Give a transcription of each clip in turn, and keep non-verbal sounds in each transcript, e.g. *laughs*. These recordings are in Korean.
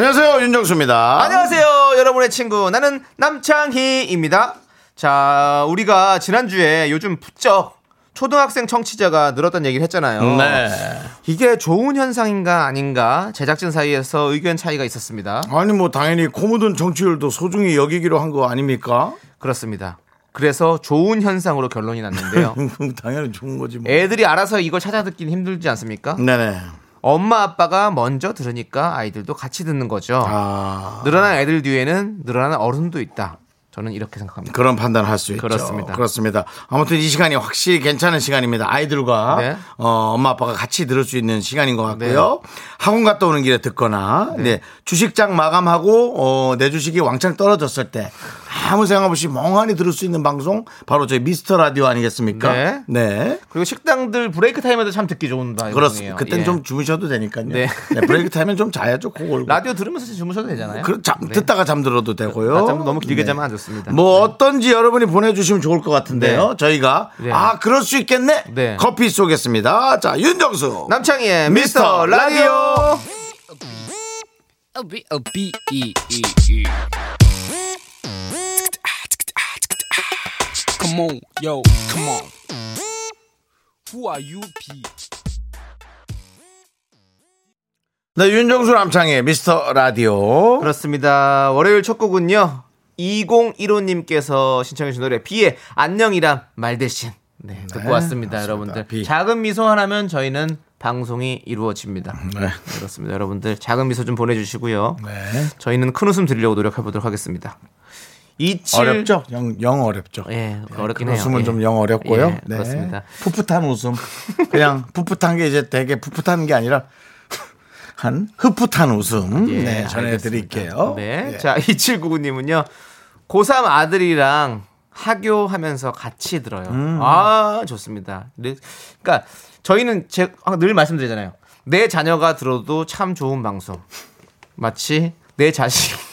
안녕하세요 윤정수입니다. 안녕하세요, 여러분의 친구. 나는 남창희입니다. 자, 우리가 지난주에 요즘 부쩍 초등학생 청취자가 늘었다는 얘기를 했잖아요. 네. 이게 좋은 현상인가 아닌가 제작진 사이에서 의견 차이가 있었습니다. 아니 뭐 당연히 코 묻은 정치율도 소중히 여기기로 한 거 아닙니까? 그렇습니다. 그래서 좋은 현상으로 결론이 났는데요. *laughs* 당연히 좋은 거지 뭐. 애들이 알아서 이걸 찾아 듣긴 힘들지 않습니까? 네네. 엄마 아빠가 먼저 들으니까 아이들도 같이 듣는 거죠. 아 늘어난 애들 뒤에는 늘어나는 어른도 있다. 저는 이렇게 생각합니다. 그런 판단을 할 수 있죠. 그렇습니다. 그렇습니다. 아무튼 이 시간이 확실히 괜찮은 시간입니다. 아이들과 네. 어, 엄마 아빠가 같이 들을 수 있는 시간인 것 같고요. 학원 갔다 오는 길에 듣거나 네. 주식장 마감하고 어, 내 주식이 왕창 떨어졌을 때 아무 생각 없이 멍하니 들을 수 있는 방송 바로 저희 미스터 라디오 아니겠습니까? 네. 네. 그리고 식당들 브레이크 타임에도 참 듣기 좋은 방송이에요. 그렇습니다. 그땐 예. 좀 주무셔도 되니까요. 네. 네. 브레이크 타임은 좀 자야죠. 코 골고. 라디오 들으면서 주무셔도 되잖아요. 그, 잠, 네. 듣다가 잠들어도 되고요. 낮잠도 너무 길게 네. 자면 안 좋습니다. 뭐 어떤지 여러분이 보내주시면 좋을 것 같은데요. 네. 저희가 네. 아 그럴 수 있겠네. 네. 커피 쏘겠습니다. 자 윤정수 남창희의 미스터 미스터 라디오. Come on, yo, come on. Who are you, P? 네 윤정수 남창의 미스터 라디오. 그렇습니다. 월요일 첫 곡은요. 2015님께서 신청해주신 노래 비의 안녕이란 말 대신 네, 듣고 왔습니다, 여러분들. 비. 작은 미소 하나면 저희는 방송이 이루어집니다. 네. 그렇습니다, 여러분들. 작은 미소 좀 보내주시고요. 네. 저희는 큰 웃음 드리려고 노력해 보도록 하겠습니다. 27 어렵죠? 영, 영 어렵죠. 예, 어렵긴 그 해요. 웃음은 예. 좀영 어렵고요. 예, 그렇습니다. 풋풋한 웃음. 그냥 *laughs* 풋풋한 게 이제 되게 풋풋한 게 아니라 한 흡풋한 웃음. 예, 네, 전해드릴게요. 네. 예. 자, *laughs* 2799님은요. 고3 아들이랑 하교하면서 같이 들어요. 음. 아, 좋습니다. 네. 그러니까 저희는 제, 아, 늘 말씀드리잖아요. 내 자녀가 들어도 참 좋은 방송. 마치 내 자식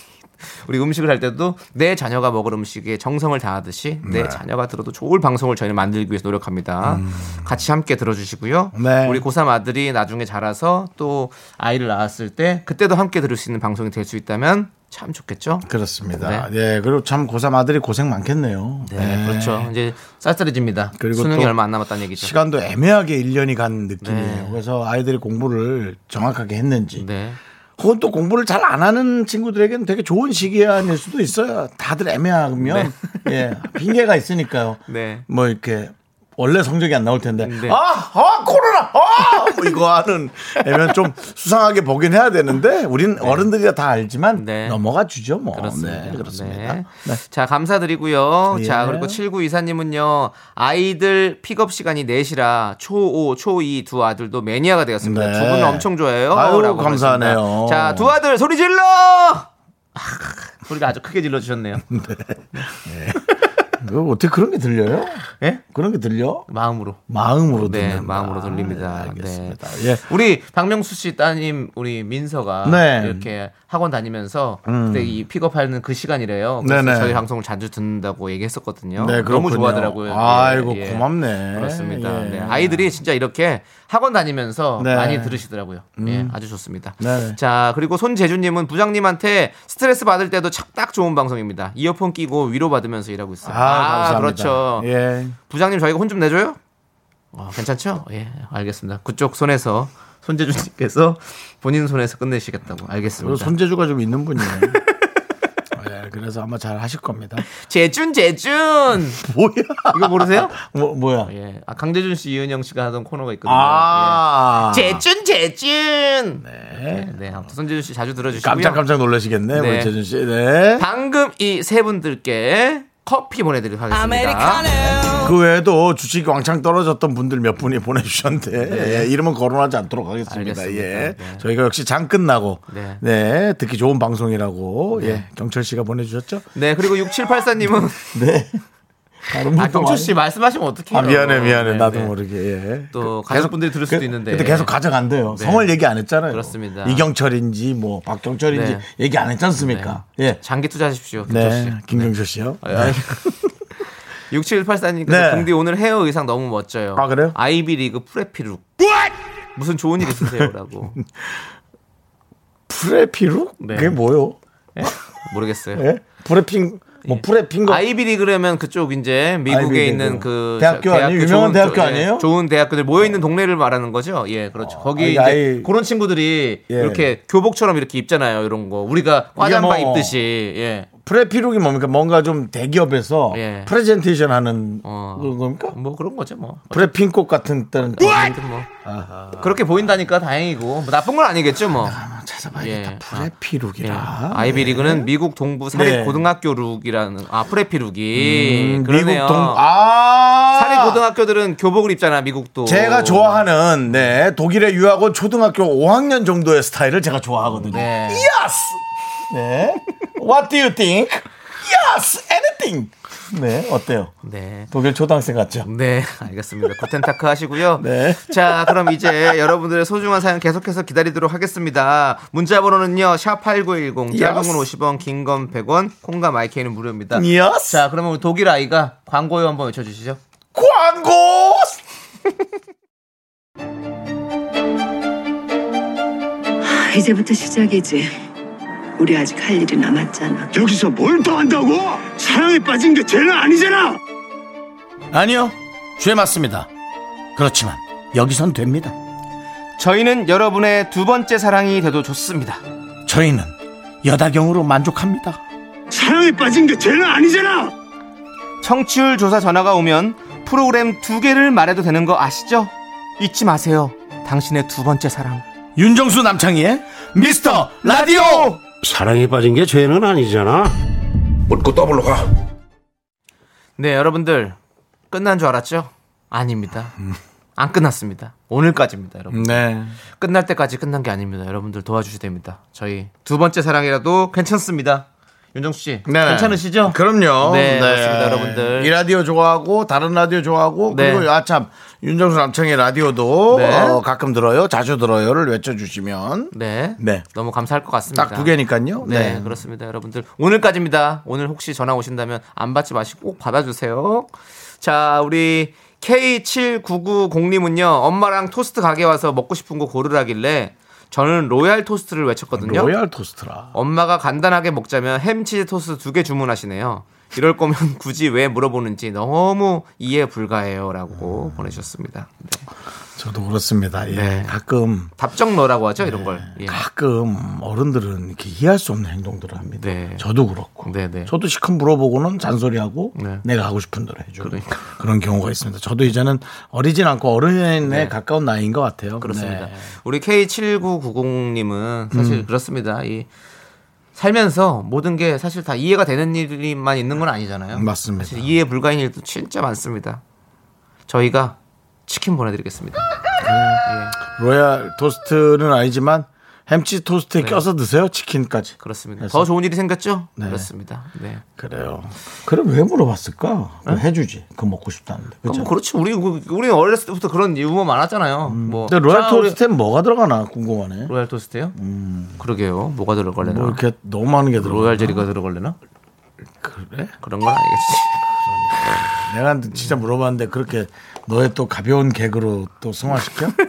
우리 음식을 할 때도 내 자녀가 먹을 음식에 정성을 다하듯이 내 네. 자녀가 들어도 좋을 방송을 저희는 만들기 위해서 노력합니다. 같이 함께 들어주시고요. 음. 네. 우리 고3 아들이 나중에 자라서 또 아이를 낳았을 때 그때도 함께 들을 수 있는 방송이 될 수 있다면 참 좋겠죠. 그렇습니다. 네. 그리고 참 고3 아들이 고생 많겠네요. 네, 그렇죠. 이제 쌀쌀해집니다. 그리고 수능이 또 얼마 안 남았다는 얘기죠. 시간도 애매하게 1년이 간 느낌이에요. 네. 그래서 아이들이 공부를 정확하게 했는지. 네. 그건 또 공부를 잘 안 하는 친구들에게는 되게 좋은 시기일 수도 있어요. 다들 애매하면 예 핑계가 있으니까요. 네. 뭐 이렇게 원래 성적이 안 나올 텐데 네. 아, 아 코로나 아, 뭐 이거 하는 애면 좀 수상하게 보긴 해야 되는데 우린 어른들이라 다 알지만 네. 넘어가 주죠 뭐. 그렇습니다. 네, 그렇습니다. 네. 네. 자, 감사드리고요. 예. 자, 그리고 7924님은요, 아이들 픽업 시간이 4시라 초5, 초2 두 아들도 매니아가 되었습니다. 네. 두 분은 엄청 좋아해요. 아유, 감사하네요. 하셨습니다. 자, 두 아들 소리 질러! 아, 소리가 아주 크게 질러 주셨네요. *laughs* 그거 어떻게 그런 게 들려요? 예? 그런 게 들려? 마음으로. 마음으로 네, 듣는다. 마음으로 들립니다. 아, 알겠습니다. 네. 예. 우리 박명수 씨 따님 우리 민서가 네. 음. 이렇게 학원 다니면서 그때 이 픽업하는 그 시간이래요. 그래서 네네. 저희 방송을 자주 듣는다고 얘기했었거든요. 네, 너무 그렇군요. 좋아하더라고요. 아이고, 예, 예. 고맙네. 그렇습니다. 예. 네, 아이들이 진짜 이렇게 학원 다니면서 네. 음. 많이 들으시더라고요. 예, 아주 좋습니다. 네. 자, 그리고 손재주님은 부장님한테 스트레스 받을 때도 착- 딱 좋은 방송입니다. 이어폰 끼고 위로 받으면서 일하고 있어요. 아, 감사합니다. 그렇죠. 예. 부장님 저희가 혼 좀 내줘요? 어, 괜찮죠? 예, 알겠습니다. 그쪽 손에서 손재주님께서 본인 손에서 끝내시겠다고 알겠습니다. 손재주가 좀 있는 분이에요. *laughs* 예, 그래서 아마 잘 하실 겁니다. 재준 재준 *laughs* 뭐야? 이거 모르세요? 뭐, 뭐야? 예, 아, 강재준 씨, 이은영 씨가 하던 코너가 있거든요. 아. 예. 재준 재준. 네. 네, 아무튼 손재준 씨 자주 들어주시고요. 깜짝 깜짝 놀라시겠네, 네. 우리 재준 씨. 네. 방금 이 세 분들께 커피 보내드리도록 하겠습니다. 그 외에도 주식이 왕창 떨어졌던 분들 몇 분이 보내주셨는데 예, 이름은 거론하지 않도록 하겠습니다. 네. 알겠습니다. 예. 네. 저희가 역시 장 끝나고 네. 네. 듣기 좋은 방송이라고 예, 경철 씨가 보내주셨죠. 네, 그리고 6784님은 *laughs* 네. 아, 분도 경철 씨 말씀하시면 어떡해요? 아, 미안해, 미안해. 네, 나도 네. 모르게. 예. 또 그- 가족분들이 들을 수도 그- 있는데. 근데 계속 가져간대요. 네. 성을 얘기 안 했잖아요. 그렇습니다. 이경철인지 뭐 박경철인지 네. 얘기 안 했지 않습니까? 예. 장기 투자하십시오. 경철 씨. 네. 김경철 씨요. 아, 아, 6784님께서 네. *laughs* 긍디 오늘 헤어 의상 너무 멋져요. 아, 그래요? 아이비리그 preppy look. 무슨 좋은 일 있으세요라고. *laughs* preppy look? 네. 그게 뭐요? 모르겠어요. 예? 프레핑 뭐 프레핑 거 아이비리그라면 그쪽 이제 미국에 아이비리그. 있는 그 대학교 자- 아니에요? 유명한 대학교 쪽, 예, 아니에요? 좋은 대학교들 모여 있는 동네를 말하는 거죠. 예, 그렇죠. 거기 아, 이제 아이- 그런 친구들이 예. 이렇게 교복처럼 이렇게 입잖아요. 이런 거 우리가 화장바 뭐- 입듯이 예. preppy look이 뭡니까? 뭔가 좀 대기업에서 예. 프레젠테이션 하는 어. 그런 겁니까? 뭐 그런 거죠, 뭐. 프레핑꽃 같은 때는 아무튼 뭐 그렇게 보인다니까 다행이고 뭐 나쁜 건 아니겠죠, 뭐. 찾아봐야겠다. 예. preppy look이라. 예. 아이비리그는 미국 동부 사립 네. 고등학교 look이라는 아 preppy look이 음, 그러네요. 미국 동 아. 사립 고등학교들은 교복을 입잖아 미국도. 제가 좋아하는 네 독일에 유학온 초등학교 5학년 정도의 스타일을 제가 좋아하거든요. 네. Yes. 네. What do you think? Yes. Anything. 네. 어때요? 네. 독일 초등학생 같죠? 네, 알겠습니다. 구텐타크 하시고요. *laughs* 네. 자, 그럼 이제 여러분들의 소중한 사연 계속해서 기다리도록 하겠습니다. 문자 번호는요. 샵8910 짧은 건 Yes. 50원, 긴 건 100원, 콩과 마이크는 무료입니다. Yes. 자, 그러면 우리 독일 아이가 광고요 한번 외쳐 주시죠. 광고. 이제부터 시작이지. 우리 아직 할 일이 남았잖아. 여기서 뭘 더 한다고? 사랑에 빠진 게 죄는 아니잖아. 아니요. 죄 맞습니다. 그렇지만 여기선 됩니다. 저희는 여러분의 두 번째 사랑이 돼도 좋습니다. 저희는 여다경으로 만족합니다. 사랑에 빠진 게 죄는 아니잖아. 청취율 조사 전화가 오면 프로그램 두 개를 말해도 되는 거 아시죠? 잊지 마세요. 당신의 두 번째 사랑. 윤정수 남창희의 미스터 라디오. 사랑에 빠진 게 죄는 아니잖아. 묻고 더블로 가. 네, 여러분들 끝난 줄 알았죠? 아닙니다. 안 끝났습니다. 오늘까지입니다, 여러분. 네. 끝날 때까지 끝난 게 아닙니다. 여러분들 도와주셔야 됩니다. 저희 두 번째 사랑이라도 괜찮습니다. 윤정수 씨, 네. 괜찮으시죠? 그럼요. 네, 그렇습니다, 여러분들. 이 라디오 좋아하고 다른 라디오 좋아하고 네. 그리고 아참 윤정수 남창희 라디오도 네. 어, 가끔 들어요. 자주 들어요를 외쳐주시면 네. 네. 너무 감사할 것 같습니다. 딱 두 개니까요. 네, 그렇습니다, 여러분들. 오늘까지입니다. 오늘 혹시 전화 오신다면 안 받지 마시고 꼭 받아주세요. 자, 우리 K7990님은요, 엄마랑 토스트 가게 와서 먹고 싶은 거 고르라길래 저는 로얄 토스트를 외쳤거든요. 로얄 토스트라. 엄마가 간단하게 먹자면 햄치즈 토스트 두 개 주문하시네요. 이럴 거면 *laughs* 굳이 왜 물어보는지 너무 이해 불가해요라고 보내주셨습니다. 네. 저도 그렇습니다. 예. 네. 가끔 답정너라고 하죠 이런 걸. 예. 가끔 어른들은 이렇게 이해할 수 없는 행동들을 합니다. 네. 저도 그렇고. 네, 네. 저도 시큰 물어보고는 잔소리하고 네. 내가 하고 싶은 대로 해줘. 그러니까. 그런 경우가 있습니다. 저도 이제는 어리진 않고 어른에 가까운 나이인 것 같아요. 그렇습니다. 네. 우리 K7990님은 사실 음. 그렇습니다. 이 살면서 모든 게 사실 다 이해가 되는 일만 있는 건 아니잖아요. 맞습니다. 이해 불가인 일도 진짜 많습니다. 저희가 치킨 보내드리겠습니다. 로얄 토스트는 아니지만 햄치즈 토스트에 껴서 드세요. 치킨까지. 그렇습니다. 그래서- 더 좋은 일이 생겼죠? 네. 그렇습니다. 네. 그래요. 그럼 왜 물어봤을까? 그거 해주지. 그거 먹고 싶다는데. 그럼 그죠? 뭐 그렇지. 우리 우리 어렸을 때부터 그런 유머 많았잖아요. 뭐 음. 근데 로얄 자, 우리- 뭐가 들어가나 궁금하네. 로얄 토스트요? 그러게요. 뭐가 들어갈래나? 뭐 이렇게 너무 많은 게 들어가. 로얄 제리가 들어갈래나? 그래? 그런 건 아니겠지. 내가 진짜 물어봤는데 그렇게 너의 또 가벼운 개그로 또 승화시켜? *laughs*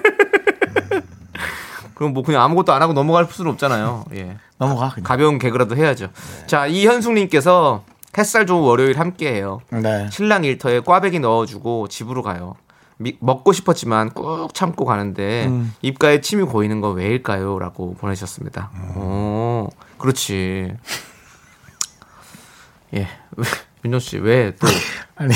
그럼 뭐 그냥 아무것도 안 하고 넘어갈 수는 없잖아요. 예. 넘어가. 그냥. 가벼운 개그라도 해야죠. 자, 이현숙님께서 햇살 좋은 월요일 함께해요. 네. 신랑 일터에 꽈배기 넣어주고 집으로 가요. 미- 먹고 싶었지만 꾹 참고 가는데 음. 입가에 침이 고이는 건 왜일까요? 라고 보내셨습니다. 음. 오, 그렇지. 예. *laughs* 윤정 씨, 왜 또. *laughs* 아니.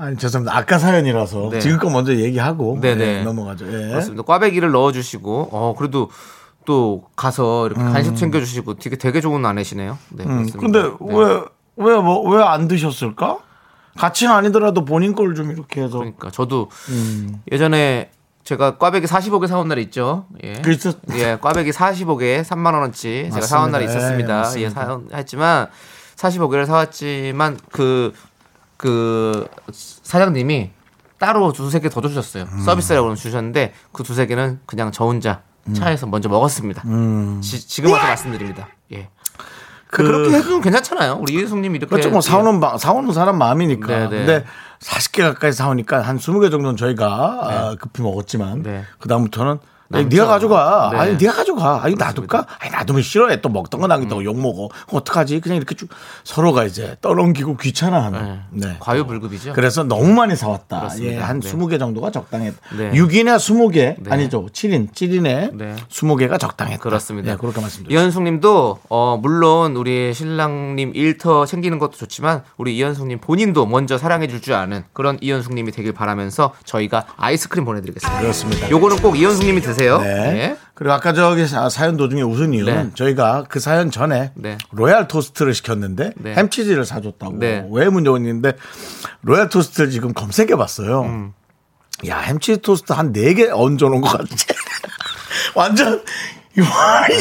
아니 죄송합니다. 아까 사연이라서 네. 지금 거 먼저 얘기하고 네네. 예, 넘어가죠. 예. 그렇습니다. 꽈배기를 넣어주시고, 어, 그래도 또 가서 이렇게 간식 음. 챙겨주시고 되게 되게 좋은 아내시네요. 네, 음, 그렇습니다. 근데 네. 왜왜 뭐 왜 안 드셨을까? 같이는 아니더라도 본인 걸 좀 이렇게 해서 그러니까 저도 음. 예전에 제가 꽈배기 45개 사온 날 있죠. 예. 그랬었- 예, 꽈배기 45개 3만 원어치 제가 사온 날이 맞습니다. 있었습니다. 예, 예, 맞습니다. 사했지만 45개를 사왔지만 그 그 사장님이 따로 두세 개 더 주셨어요. 음. 서비스라고 주셨는데 그 두세 개는 그냥 저 혼자 음. 차에서 먼저 먹었습니다. 지, 금 와서 말씀드립니다. 예. 그, 그- 렇게 해도 괜찮잖아요. 우리 이혜숙님 이렇게 그렇죠. 뭐 사오는 방, 사오는 사람 마음이니까. 네, 네. 근데 40개 가까이 사오니까 한 20개 정도는 저희가 아, 급히 먹었지만 네. 그다음부터는 아니. 네가 가져가. 네. 아니, 네가 가져가. 아니, 놔둘까? 아니, 놔두면 싫어해. 또 먹던 거 남긴다고 욕 먹어. 어떡하지? 그냥 이렇게 쭉 서로가 이제 떠넘기고 귀찮아하는. 네. 과유불급이죠. 그래서 너무 많이 사왔다. 그렇습니다. 예, 한 네. 20개 정도가 적당했다. 네. 6인에 20개. 네. 아니죠. 7인. 7인에 네. 20개가 적당했다. 그렇습니다. 예, 그렇게 말씀드립니다. 이현숙님도 어 물론 우리 신랑님 일터 챙기는 것도 좋지만 우리 이현숙님 본인도 먼저 사랑해줄 줄 아는 그런 이현숙님이 되길 바라면서 저희가 아이스크림 보내드리겠습니다. 그렇습니다. 요거는 꼭 이현숙님이 드세요. 네. 네. 그리고 아까 저기 사- 사연 도중에 웃은 이유는 네. 저희가 그 사연 전에 네. 로얄 토스트를 시켰는데 네. 햄치즈를 사줬다고 네. 왜 문제 온는데 로얄 토스트를 지금 검색해 봤어요. 음. 야 햄치즈 토스트 한네개 얹어 놓은 것 같지. *laughs* 완전 이만해.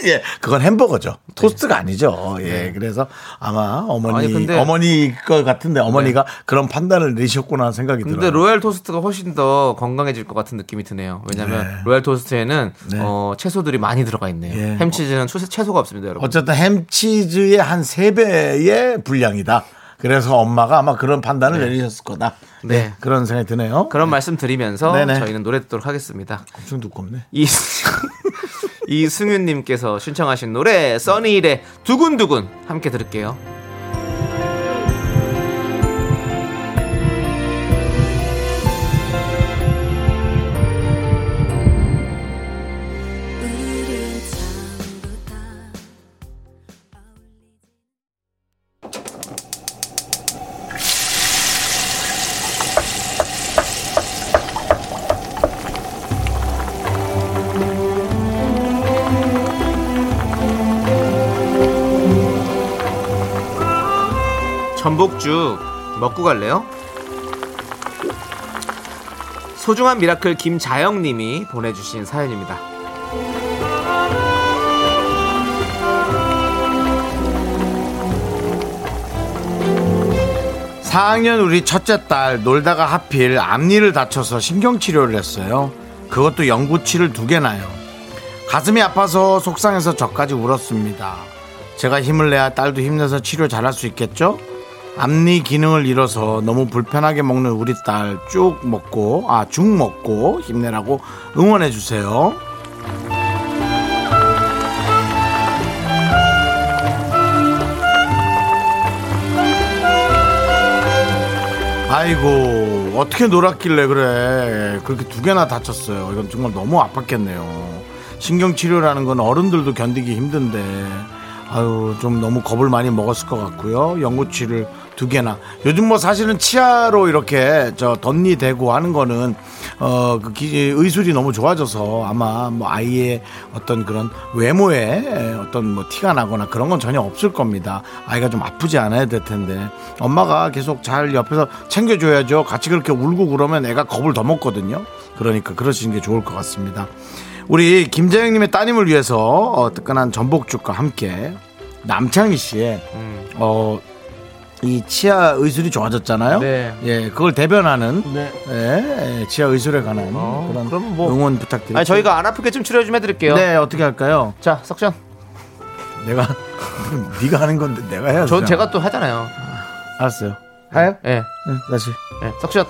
*laughs* 예, 그건 햄버거죠. 토스트가 아니죠. 예, 그래서 아마 어머니 네. 아니, 근데- 어머니 것 같은데 어머니가 그런 판단을 내리셨구나 생각이 근데 들어요. 로얄 토스트가 훨씬 더 건강해질 것 같은 느낌이 드네요. 왜냐하면 네. 로얄 토스트에는 네. 어, 채소들이 많이 들어가 있네요. 예. 햄치즈는 채- 채소가 없습니다, 여러분. 어쨌든 햄치즈의 한 세배의 분량이다. 그래서 엄마가 아마 그런 판단을 내리셨을 거다. 네. 네. 그런 생각이 드네요. 그런 말씀 드리면서 네네. 저희는 노래 듣도록 하겠습니다. 엄청 두껍네. 이 *laughs* 이승윤님께서 신청하신 노래 써니힐의 두근두근 함께 들을게요. 전복죽 먹고 갈래요? 소중한 미라클 김자영님이 보내주신 사연입니다. 4학년 우리 첫째 딸 놀다가 하필 앞니를 다쳐서 신경치료를 했어요. 그것도 영구치를 두 개나요. 가슴이 아파서 속상해서 저까지 울었습니다. 제가 힘을 내야 딸도 힘내서 치료 잘할 수 있겠죠? 앞니 기능을 잃어서 너무 불편하게 먹는 우리 딸 쭉 먹고 아 죽 먹고 힘내라고 응원해 주세요. 아이고 어떻게 놀았길래 그래? 그렇게 두 개나 다쳤어요. 이건 정말 너무 아팠겠네요. 신경 치료라는 건 어른들도 견디기 힘든데 아유 좀 너무 겁을 많이 먹었을 것 같고요. 연구치를 두 개나. 요즘 뭐 사실은 치아로 이렇게 저 덧니 대고 하는 거는 어그 의술이 너무 좋아져서 아마 뭐 아이의 어떤 그런 외모에 어떤 뭐 티가 나거나 그런 건 전혀 없을 겁니다. 아이가 좀 아프지 않아야 될 텐데. 엄마가 계속 잘 옆에서 챙겨줘야죠. 같이 그렇게 울고 그러면 애가 겁을 더 먹거든요. 그러니까 그러시는 게 좋을 것 같습니다. 우리 김재영님의 따님을 위해서 어, 뜨끈한 전복죽과 함께 남창희 씨의 어, 이 치아 의술이 좋아졌잖아요. 네. 예, 그걸 대변하는 예, 치아 의술에 관한 어, 그런 그러면 뭐- 응원 부탁드립니다. 아니, 저희가 안 아프게 좀 치료 좀 해드릴게요. 네 어떻게 할까요? 자, 석션. 내가 *laughs* 네가 하는 건데 내가 해야죠. 전 제가 또 하잖아요. 알았어요. 하요? 예, 네, 다시. 예, 석션.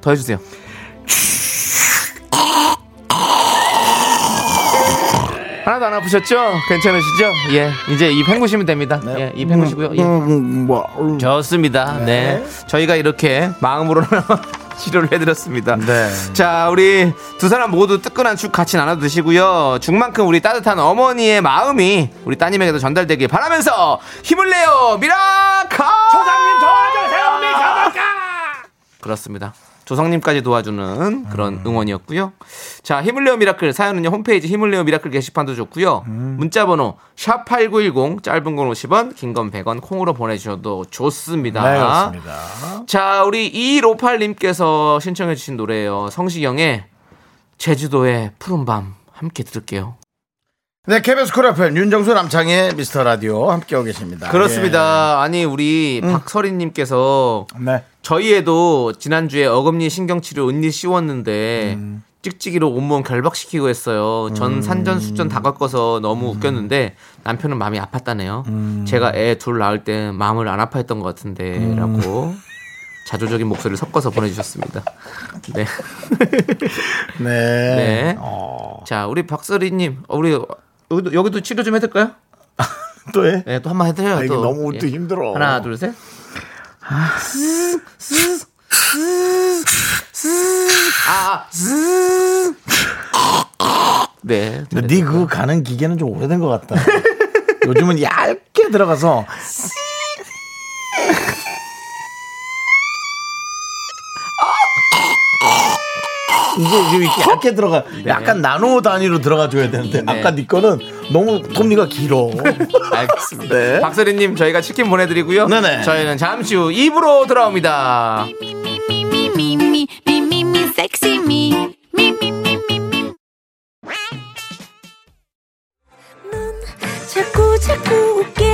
더 해주세요. 하나도 안 아프셨죠? 괜찮으시죠? 예, 이제 입 헹구시면 됩니다. 예, 입 헹구시고요. 예. 음, 뭐, 음. 좋습니다. 네. 저희가 이렇게 마음으로는 *laughs* 치료를 해드렸습니다. 네. 자, 우리 두 사람 모두 뜨끈한 죽 같이 나눠 드시고요. 죽만큼 우리 따뜻한 어머니의 마음이 우리 따님에게도 전달되길 바라면서 힘을 내요, 미라카! 조상님 도와주세요, 미카마카! 그렇습니다. 조상님까지 도와주는 그런 응원이었고요. 자, 힘을 내어 미라클 사연은요. 홈페이지 힘을 내어 미라클 게시판도 좋고요. 문자 번호 샵 8910 짧은 건 50원, 긴 건 100원 콩으로 보내 주셔도 좋습니다. 네, 그렇습니다. 자, 우리 2158 님께서 신청해 주신 노래예요. 성시경의 제주도의 푸른 밤 함께 들을게요. 네, KBS 쿨 FM 윤정수 남창희 미스터 라디오 함께하고 계십니다. 그렇습니다. 아니 우리 박서린님께서 예. 네. 저희 애도 지난주에 어금니 신경치료 은니 씌웠는데 찍찍이로 온몸 결박시키고 했어요. 전 산전수전 다 겪어서 너무 웃겼는데 남편은 마음이 아팠다네요. 제가 애 둘 낳을 때 마음을 안 아파했던 것 같은데라고 *laughs* 자조적인 목소리를 섞어서 보내주셨습니다. 네. *laughs* 네. 네. 어, 자 우리 박서린님 어, 우리 여기도, 여기도 치료 좀 해드릴까요? *laughs* 또 해? 네, 또 한 번 해드려요. 아, 이거 또. 너무 또 예. 힘들어. 하나, 둘, 셋. 아, 스. 네. 근데 네 그거 가는 기계는 좀 오래된 것 같다. 요즘은 얇게 들어가서 이게 지금 이렇게 얇게 들어가 약간 나노 단위로 들어가 줘야 되는데 네. 아까 네 거는 너무 톱니가 길어. *laughs* 알겠습니다. 네. 박서리님, 저희가 치킨 보내드리고요. 네네. 저희는 잠시 후 입으로 돌아옵니다. 자꾸 자꾸 웃게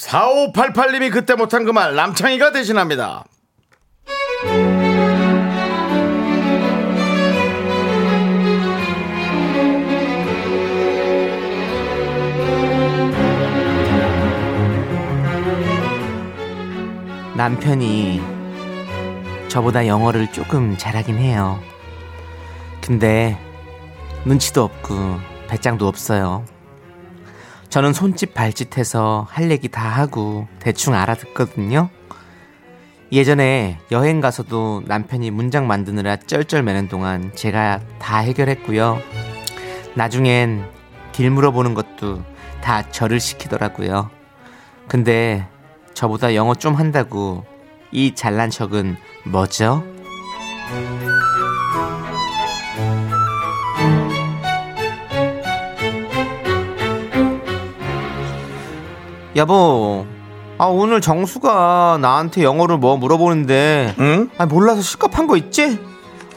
4588님이 그때 못한 그 말 남창희가 대신합니다. 남편이 저보다 영어를 조금 잘하긴 해요. 근데 눈치도 없고 배짱도 없어요. 저는 손짓 발짓해서 할 얘기 다 하고 대충 알아듣거든요. 예전에 여행 가서도 남편이 문장 만드느라 쩔쩔매는 동안 제가 다 해결했고요. 나중엔 길 물어보는 것도 다 저를 시키더라고요. 근데 저보다 영어 좀 한다고 이 잘난 척은 뭐죠? 여보, 아 오늘 정수가 나한테 영어를 뭐 물어보는데, 응? 아 몰라서 시겁한 거 있지?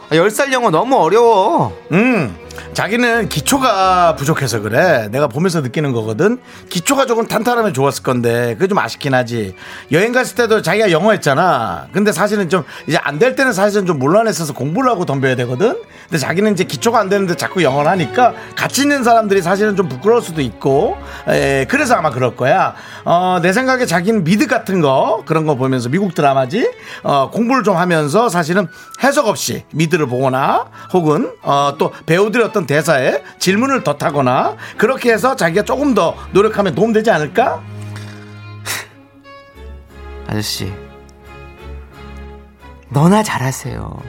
아, 10살 영어 너무 어려워. 음, 자기는 기초가 부족해서 그래. 내가 보면서 느끼는 거거든. 기초가 조금 탄탄하면 좋았을 건데, 그게 좀 아쉽긴 하지. 여행 갔을 때도 자기가 영어 했잖아. 근데 사실은 좀, 이제 안 될 때는 사실은 좀 물러냈어서 공부를 하고 덤벼야 되거든. 근데 자기는 이제 기초가 안 되는데 자꾸 영어를 하니까 같이 있는 사람들이 사실은 좀 부끄러울 수도 있고, 에, 그래서 아마 그럴 거야. 어, 내 생각에 자기는 미드 같은 거, 그런 거 보면서 미국 드라마지, 어, 공부를 좀 하면서 사실은 해석 없이 미드를 보거나 혹은, 어, 또 배우들의 어떤 대사에 질문을 덧하거나 그렇게 해서 자기가 조금 더 노력하면 도움되지 않을까? *laughs* 아저씨, 너나 잘하세요.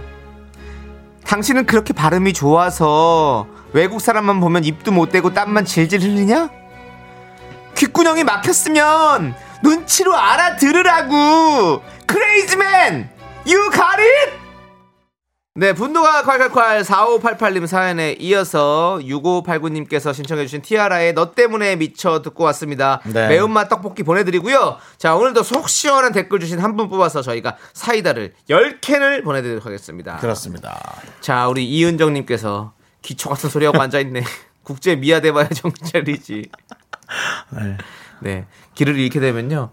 당신은 그렇게 발음이 좋아서 외국 사람만 보면 입도 못 대고 땀만 질질 흘리냐? 귓구녕이 막혔으면 눈치로 알아들으라고! 크레이지맨! Got it! 네, 분노가 콸콸콸 4588님 사연에 이어서 6589님께서 신청해주신 티아라의 너 때문에 미쳐 듣고 왔습니다. 네. 매운맛 떡볶이 보내드리고요. 자, 오늘도 속 시원한 댓글 주신 한 분 뽑아서 저희가 사이다를 10캔을 보내드리도록 하겠습니다. 그렇습니다. 자, 우리 이은정님께서 기초 같은 소리하고 앉아있네. *laughs* 국제 미아 돼봐야 정신 차리지. 네. 네. 길을 잃게 되면요.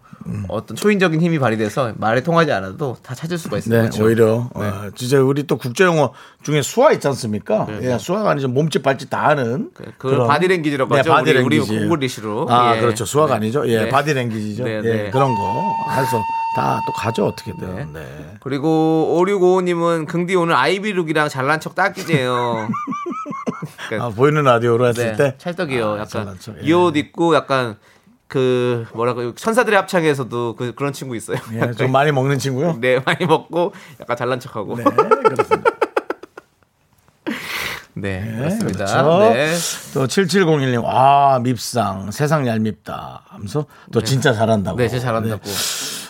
어떤 초인적인 힘이 발휘돼서 말이 통하지 않아도 다 찾을 수가 있어요. 네, 그렇죠? 오히려 어, 진짜 우리 또 국제 용어 중에 수화 있지 않습니까? 예, 수화가 아니죠 몸짓 발짓 다 하는 네, 그 바디랭귀지라고 하죠. 우리- 우리 콩글리시로. 아 예. 그렇죠 수화가 네. 아니죠. 예 네. 바디랭귀지죠. 네, 예, 네. 그런 거 해서 다또 가죠 어떻게든. 네. 네. 그리고 5655님은 긍디 오늘 아이비룩이랑 잘난 척 딱이네요. *laughs* 아, 보이는 라디오로 했을 네, 때 찰떡이요. 아, 약간 척, 예. 이옷 입고 약간 그 뭐라고 천사들의 합창에서도 그 그런 친구 있어요. 예, 좀 많이 먹는 친구요. *laughs* 네, 많이 먹고 약간 잘난 척하고. 네, 그렇습니다. *laughs* 네, 그렇습니다. 그렇죠. 네. 또 7701님, 아, 밉상, 세상 얄밉다. 하면서 또 진짜 잘한다고. 네, 진짜 잘한다고.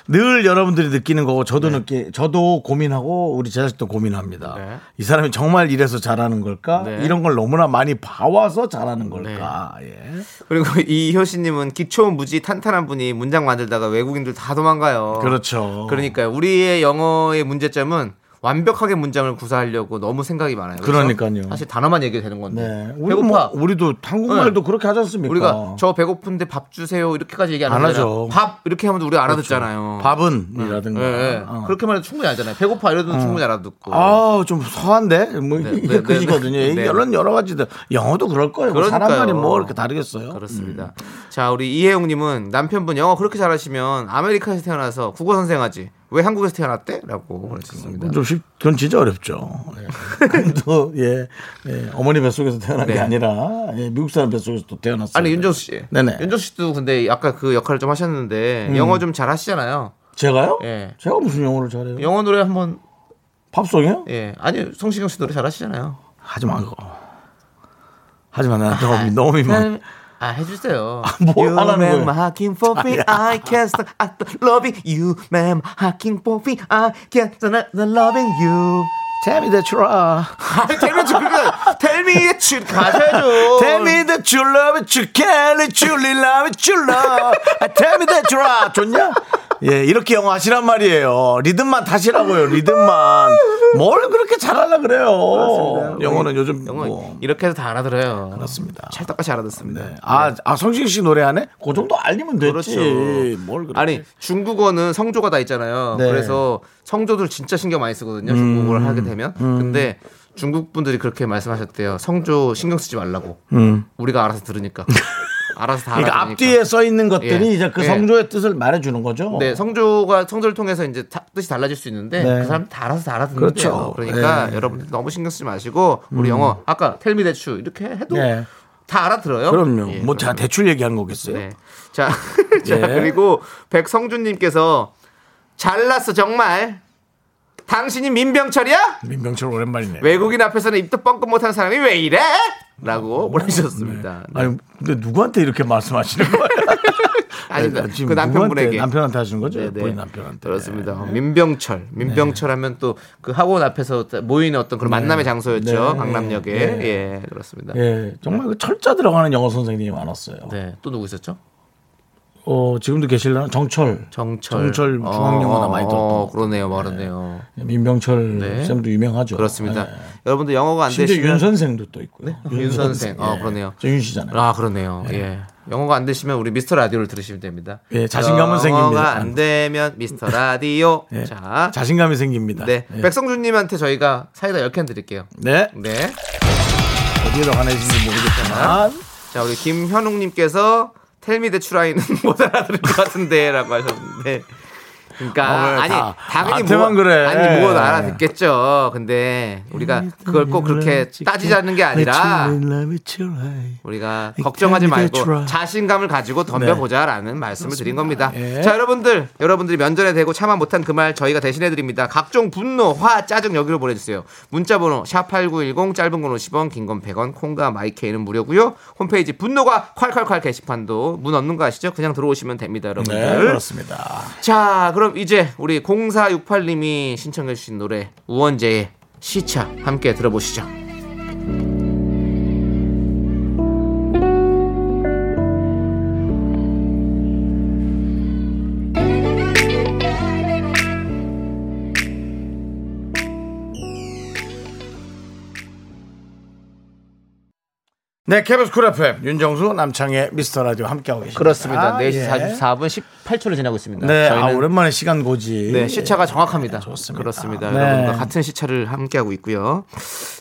늘 여러분들이 느끼는 거고, 저도 느끼, 저도 고민하고, 우리 제작진도 고민합니다. 네. 이 사람이 정말 이래서 잘하는 걸까? 네. 이런 걸 너무나 많이 봐와서 잘하는 걸까? 예. 그리고 이효신님은 기초 무지 탄탄한 분이 문장 만들다가 외국인들 다 도망가요. 그렇죠. 그러니까요. 우리의 영어의 문제점은 완벽하게 문장을 구사하려고 너무 생각이 많아요. 그렇죠? 그러니까요. 사실 단어만 얘기해도 되는 건데. 네. 우리 배고파. 뭐, 우리도 한국말도 그렇게 하지 않습니까? 우리가 저 배고픈데 밥 주세요 이렇게까지 얘기 안, 안. 하죠. 밥 이렇게 하면 우리가 알아듣잖아요. 밥은 이라든가. 예, 예. 어. 그렇게 말해도 충분히 알잖아요. 배고파 이래도 충분히 알아듣고. 아, 좀 서한데? 뭐, 네, 이게 네. 네, 이게 네. 여러, 가지들. 영어도 그럴 거예요. 뭐. 사람말이 뭐 이렇게 다르겠어요? 그렇습니다. 자, 우리 이혜영님은 남편분 영어 그렇게 잘하시면 아메리카에서 태어나서 국어 선생하지 왜 한국에서 태어났대? 라고 보내주셨습니다. 좀 쉽, 그건 진짜 어렵죠. 예. *laughs* 또, 예, 예, 어머니 뱃속에서 태어난 게 네. 아니라, 예, 미국 사람 뱃속에서 또 태어났어요. 아니 윤정수 씨, 네네. 음. 윤정수 씨도 근데 아까 그 역할을 좀 하셨는데 영어 좀 잘하시잖아요. 제가요? 예. 제가 무슨 영어를 잘해요? 영어 노래 한번 팝송이요? 예 아니 성시경 씨 노래 잘하시잖아요. 하지 마, 그거. 하지 마, 나 너무, 너무 민망. 아 해주세요. 뭘 you 하라는 man 거예요? hacking for me, I can't stop I loving you, man hacking for me, I can't stop loving you. Tell me that you are. 아, tell me that tell me that you 가셔야죠. Tell me that you love it, you can, that you really love it, you love. Tell me that you are. 좋냐? 예, 이렇게 영어 하시란 말이에요. 리듬만 타시라고요, 리듬만. 뭘 그렇게 잘하려 그래요. 영어는 요즘 영어 뭐. 이렇게 해서 다 알아들어요. 그렇습니다. 찰떡같이 알아듣습니다. 아, 아, 성신 씨 노래 안에? 그 정도 알리면 됐지. 그렇죠. 뭘 그렇게. 아니 중국어는 성조가 다 있잖아요. 네. 그래서 성조들 진짜 신경 많이 쓰거든요. 중국어를 하게 되면. 근데 중국 분들이 그렇게 말씀하셨대요. 성조 신경 쓰지 말라고. 우리가 알아서 들으니까. *laughs* 알아서 다 그러니까. 앞뒤에 써 있는 것들이 예. 이제 그 예. 성조의 뜻을 말해주는 거죠. 네, 성조가 성조를 통해서 이제 다- 뜻이 달라질 수 있는데 네. 그 사람 다 알아서 다 알아듣는 그렇죠. 거예요. 그러니까 네. 여러분들 너무 신경 쓰지 마시고 우리 영어 아까 텔미 대추 이렇게 해도 네. 다 알아들어요. 그럼요. 예, 뭐, 자, 대출 얘기한 거겠어요. 네. 자, *laughs* 자 예. 그리고 백성준님께서 잘났어 정말. 당신이 민병철이야? 민병철 오랜만이네. 외국인 앞에서는 입도 뻥끗 못하는 사람이 왜 이래? 라고 보내주셨습니다. 네. 아니, 근데 누구한테 이렇게 말씀하시는 거예요? *laughs* 아닙니다. 지금 그 남편분에게. 남편한테 하시는 거죠? 네네. 본인 남편한테. 그렇습니다. 민병철. 민병철 하면 또 그 학원 앞에서 모이는 어떤 그런 만남의 장소였죠. 네. 강남역에. 네. 예, 그렇습니다. 예, 정말 그 철자 들어가는 영어 선생님이 많았어요. 네. 또 누구 있었죠? 어, 지금도 계실려나? 정철. 정철. 정철 중앙영화나 많이 들었던 어, 것 그러네요. 그러네요. 민병철 네. 쌤도 유명하죠. 그렇습니다. 예. 여러분들 영어가 안 되시면 윤 선생도 또 있고요. 윤 선생. 어, 예. 그러네요. 저윤 씨잖아요. 아, 그러네요. 예. 영어가 안 되시면 우리 미스터 라디오를 들으시면 됩니다. 예, 자신감은 생깁니다. 영어가 안 되면 미스터 라디오. 예. 자. 자신감이 생깁니다. 네. 예. 백성준 님한테 저희가 사이다 10캔 드릴게요. 네. 네. 어디로 가내신지 모르겠지만. 자, 우리 김현웅 님께서 텔미 대출아이는 *laughs* 못 알아들을 것 같은데 라고 하셨는데. 그러니까 아, 다 당연히 나한테만 뭐, 그래. 아니 뭐 알아듣겠죠. 근데 우리가 그걸 꼭 그렇게 따지자는 게 아니라 우리가 걱정하지 말고 자신감을 가지고 덤벼보자라는 말씀을 드린 겁니다. 예. 자, 여러분들, 여러분들이 면전에 대고 참아 못한 그 말 저희가 대신해 드립니다. 각종 분노, 화, 짜증 여기로 보내주세요. 문자번호 샵8910 짧은 건 50원, 긴 건 100원, 콩과 마이케이는 무료고요. 홈페이지 분노가 콸콸콸 게시판도 문 없는 거 아시죠? 그냥 들어오시면 됩니다, 여러분들. 네, 그렇습니다. 자, 그럼 이제 우리 0468님이 신청해 주신 노래 우원재의 시차 함께 들어보시죠. 네, KBS 쿨 FM 윤정수 남창희 미스터 라디오 함께하고 계십니다. 그렇습니다. 4시 예. 44분 18초를 지나고 있습니다. 네, 아, 저희는 오랜만에 시간 고지. 네, 시차가 정확합니다. 좋습니다. 그렇습니다. 네. 여러분과 같은 시차를 함께하고 있고요.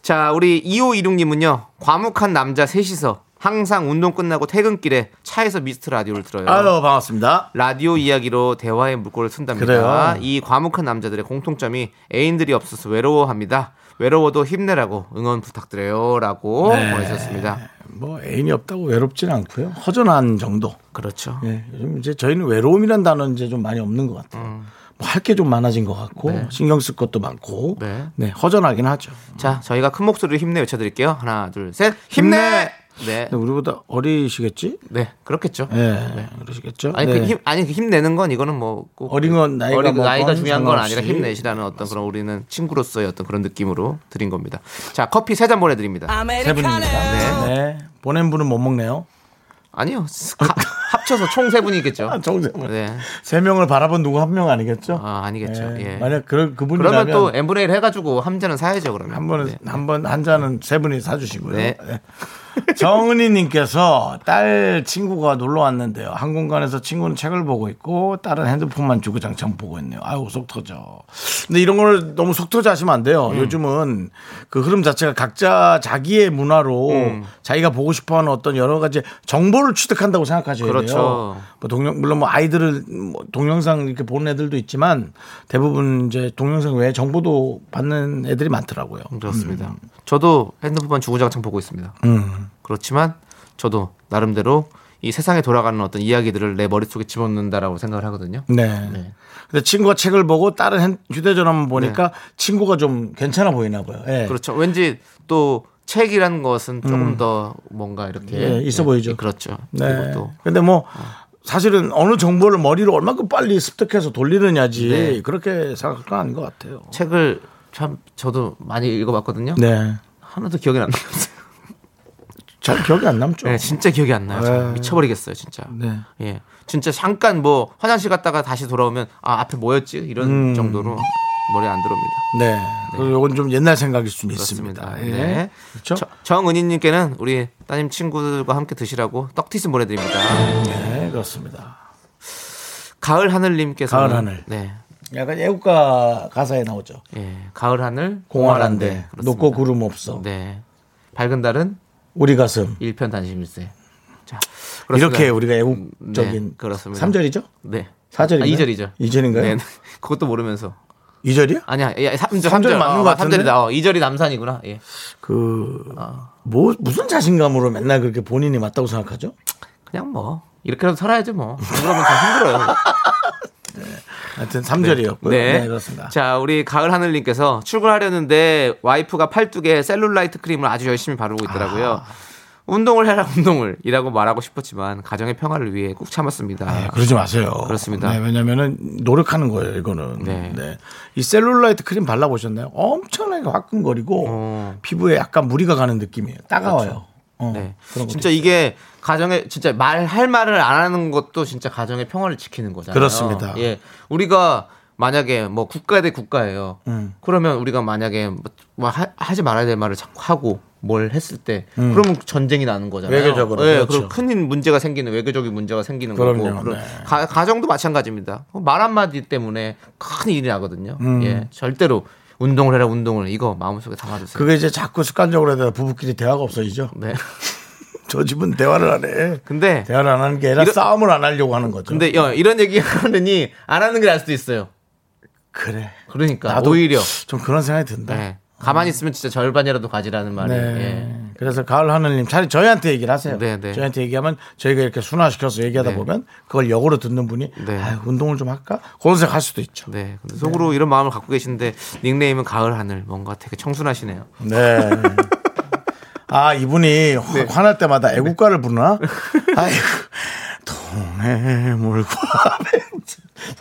자, 우리 2526님은요. 과묵한 남자 셋이서 항상 운동 끝나고 퇴근길에 차에서 미스터 라디오를 들어요. 아유, 반갑습니다. 라디오 이야기로 대화의 물꼬를 튼답니다. 그래요? 이 과묵한 남자들의 공통점이 애인들이 없어서 외로워합니다. 외로워도 힘내라고 응원 부탁드려요라고 네. 보내셨습니다. 뭐 애인이 없다고 외롭지는 않고요. 허전한 정도. 그렇죠. 예, 요즘 이제 저희는 외로움이란 단어는 이제 좀 많이 없는 것 같아요. 뭐할게 좀 많아진 것 같고 신경 쓸 것도 많고 네. 네. 허전하긴 하죠. 자, 저희가 큰 목소리로 힘내 외쳐드릴게요. 하나, 둘, 셋. 힘내! 네. 근데 우리보다 어리시겠지? 네, 그렇겠죠. 예, 그러시겠죠? 아니 네. 그 힘 아니 그 힘내는 건 이거는 뭐꼭 어린 건 나이가 어린 뭐 나이가 중요한 건 아니라. 힘내시라는 어떤 그런 우리는 친구로서의 어떤 그런 느낌으로 드린 겁니다. 자 커피 세 잔 보내드립니다. 세 분입니다. 네. 네. 보낸 분은 못 먹네요. 아니요 가- 합쳐서 총 세 분이겠죠. 아, 정세 분. 네. 세 명을 바라본 누구 한 명 아니겠죠? 아 아니겠죠. 예. 예. 만약 그런 그분이라면 그러면 또1 해가지고 한 잔은 사야죠 그러면. 한 번은 네. 한번 한 잔은 세 분이 사주시고요. 네. 네. 정은희님께서 딸 친구가 놀러 왔는데요. 한 공간에서 친구는 책을 보고 있고 딸은 핸드폰만 주구장창 보고 있네요. 아유 속 터져. 근데 이런 걸 너무 속 터져 하시면 안 돼요. 음. 요즘은 그 흐름 자체가 각자 자기의 문화로 음. 자기가 보고 싶어하는 어떤 여러 가지 정보를 취득한다고 생각하셔야 그렇죠. 돼요. 뭐 동영 물론 뭐 아이들을 뭐 동영상 이렇게 보는 애들도 있지만 대부분 이제 동영상 외에 정보도 받는 애들이 많더라고요. 그렇습니다. 저도 핸드폰만 주구장창 보고 있습니다. 음. 그렇지만 저도 나름대로 이 세상에 돌아가는 어떤 이야기들을 내 머릿속에 집어넣는다라고 생각을 하거든요. 네. 네. 근데 친구가 책을 보고 다른 핸- 휴대전화만 보니까 친구가 좀 괜찮아 보이나 봐요. 예. 그렇죠. 왠지 또 책이라는 것은 조금 더 뭔가 이렇게 음. 예, 있어 보이죠. 그렇죠. 네. 또 근데 뭐 사실은 어느 정보를 머리로 얼마큼 빨리 습득해서 돌리느냐지 네. 그렇게 생각할 건 아닌 것 같아요. 책을 참 저도 많이 읽어봤거든요. 네. 하나도 기억이 안 나요. 잘 기억이 안 남죠. 네, 진짜 기억이 안 나요. 저 네. 미쳐버리겠어요, 진짜. 네. 예, 진짜 잠깐 뭐 화장실 갔다가 다시 돌아오면 아 앞에 뭐였지 이런 음. 정도로 머리에 안 들어옵니다. 네. 그리고 이건 좀 옛날 생각일 수는 그렇습니다. 있습니다. 예. 네. 그렇죠? 저- 정은희님께는 우리 따님 친구들과 함께 드시라고 떡티스 보내드립니다. 네, 그렇습니다. 가을 하늘님께서 가을 하늘. 네, 약간 애국가 가사에 나오죠. 예, 가을 하늘 공활한데 그렇습니다. 높고 구름 없어. 네, 밝은 달은 우리 가슴. 일편 단심일세. 자, 그렇습니다. 이렇게 우리가 애국적인 네, 그렇습니다. 3절이죠? 네. 4절인가요? 아, 2절이죠. 2절인가요? 네. *laughs* 그것도 모르면서. 2절이요? 아니야, 야, 3절, 삼절 맞는 것 같은데? 3절이다. 어, 2절이 남산이구나. 예. 그, 뭐, 무슨 자신감으로 맨날 그렇게 본인이 맞다고 생각하죠? 그냥 뭐, 이렇게라도 살아야죠, 뭐. 그러면 참 힘들어요. *laughs* 하여튼 3절이었고요. 네. 그렇습니다. 자, 우리 가을 하늘님께서 출근하려는데 와이프가 팔뚝에 셀룰라이트 크림을 아주 열심히 바르고 있더라고요. 운동을 해라, 운동을. 이라고 말하고 싶었지만, 가정의 평화를 위해 꾹 참았습니다. 네, 그러지 마세요. 그렇습니다. 네, 왜냐면은 노력하는 거예요, 이거는. 네. 네. 이 셀룰라이트 크림 발라 보셨나요? 엄청나게 화끈거리고 어. 피부에 약간 무리가 가는 느낌이에요. 따가워요. 어, 네. 그 런 것도 진짜 있어요. 이게 가정에 진짜 말할 말을 안 하는 것도 진짜 가정의 평화를 지키는 거잖아요. 그렇습니다. 예. 우리가 만약에 뭐 국가 대 국가예요. 음. 그러면 우리가 만약에 뭐- 뭐 하, 하지 말아야 될 말을 자꾸 하고 뭘 했을 때 그러면 전쟁이 나는 거잖아요. 음. 외교적으로, 예, 그렇죠. 큰 문제가 생기는 외교적인 문제가 생기는 그럼요, 거고. 그리고 네. 가, 가정도 마찬가지입니다. 말 한마디 때문에 큰 일이 나거든요. 음. 예. 절대로 운동을 해라 운동을 이거 마음속에 담아두세요. 그게 이제 자꾸 습관적으로 하다가 부부끼리 대화가 없어지죠. 네. *laughs* 저 집은 대화를 안 해. 근데 대화를 안 하는 게 아니라 이거- 싸움을 안 하려고 하는 거죠. 근데 야, 이런 얘기 하느니 안 하는 게 나을 수도 있어요. 그래. 그러니까 나도 오히려 좀 그런 생각이 든다. 네. 가만히 있으면 진짜 절반이라도 가지라는 말이. 네. 예. 그래서 가을 하늘님 차라리 저희한테 얘기를 하세요. 네, 네. 저희한테 얘기하면 저희가 이렇게 순화시켜서 얘기하다 네. 보면 그걸 역으로 듣는 분이 네. 아유, 운동을 좀 할까? 그런 생각할 수도 있죠. 네. 근데 속으로 이런 마음을 갖고 계신데 닉네임은 가을 하늘 뭔가 되게 청순하시네요. 네. *laughs* 아 이분이 화- 네. 화날 때마다 애국가를 부르나? *laughs* 아이고 동해물과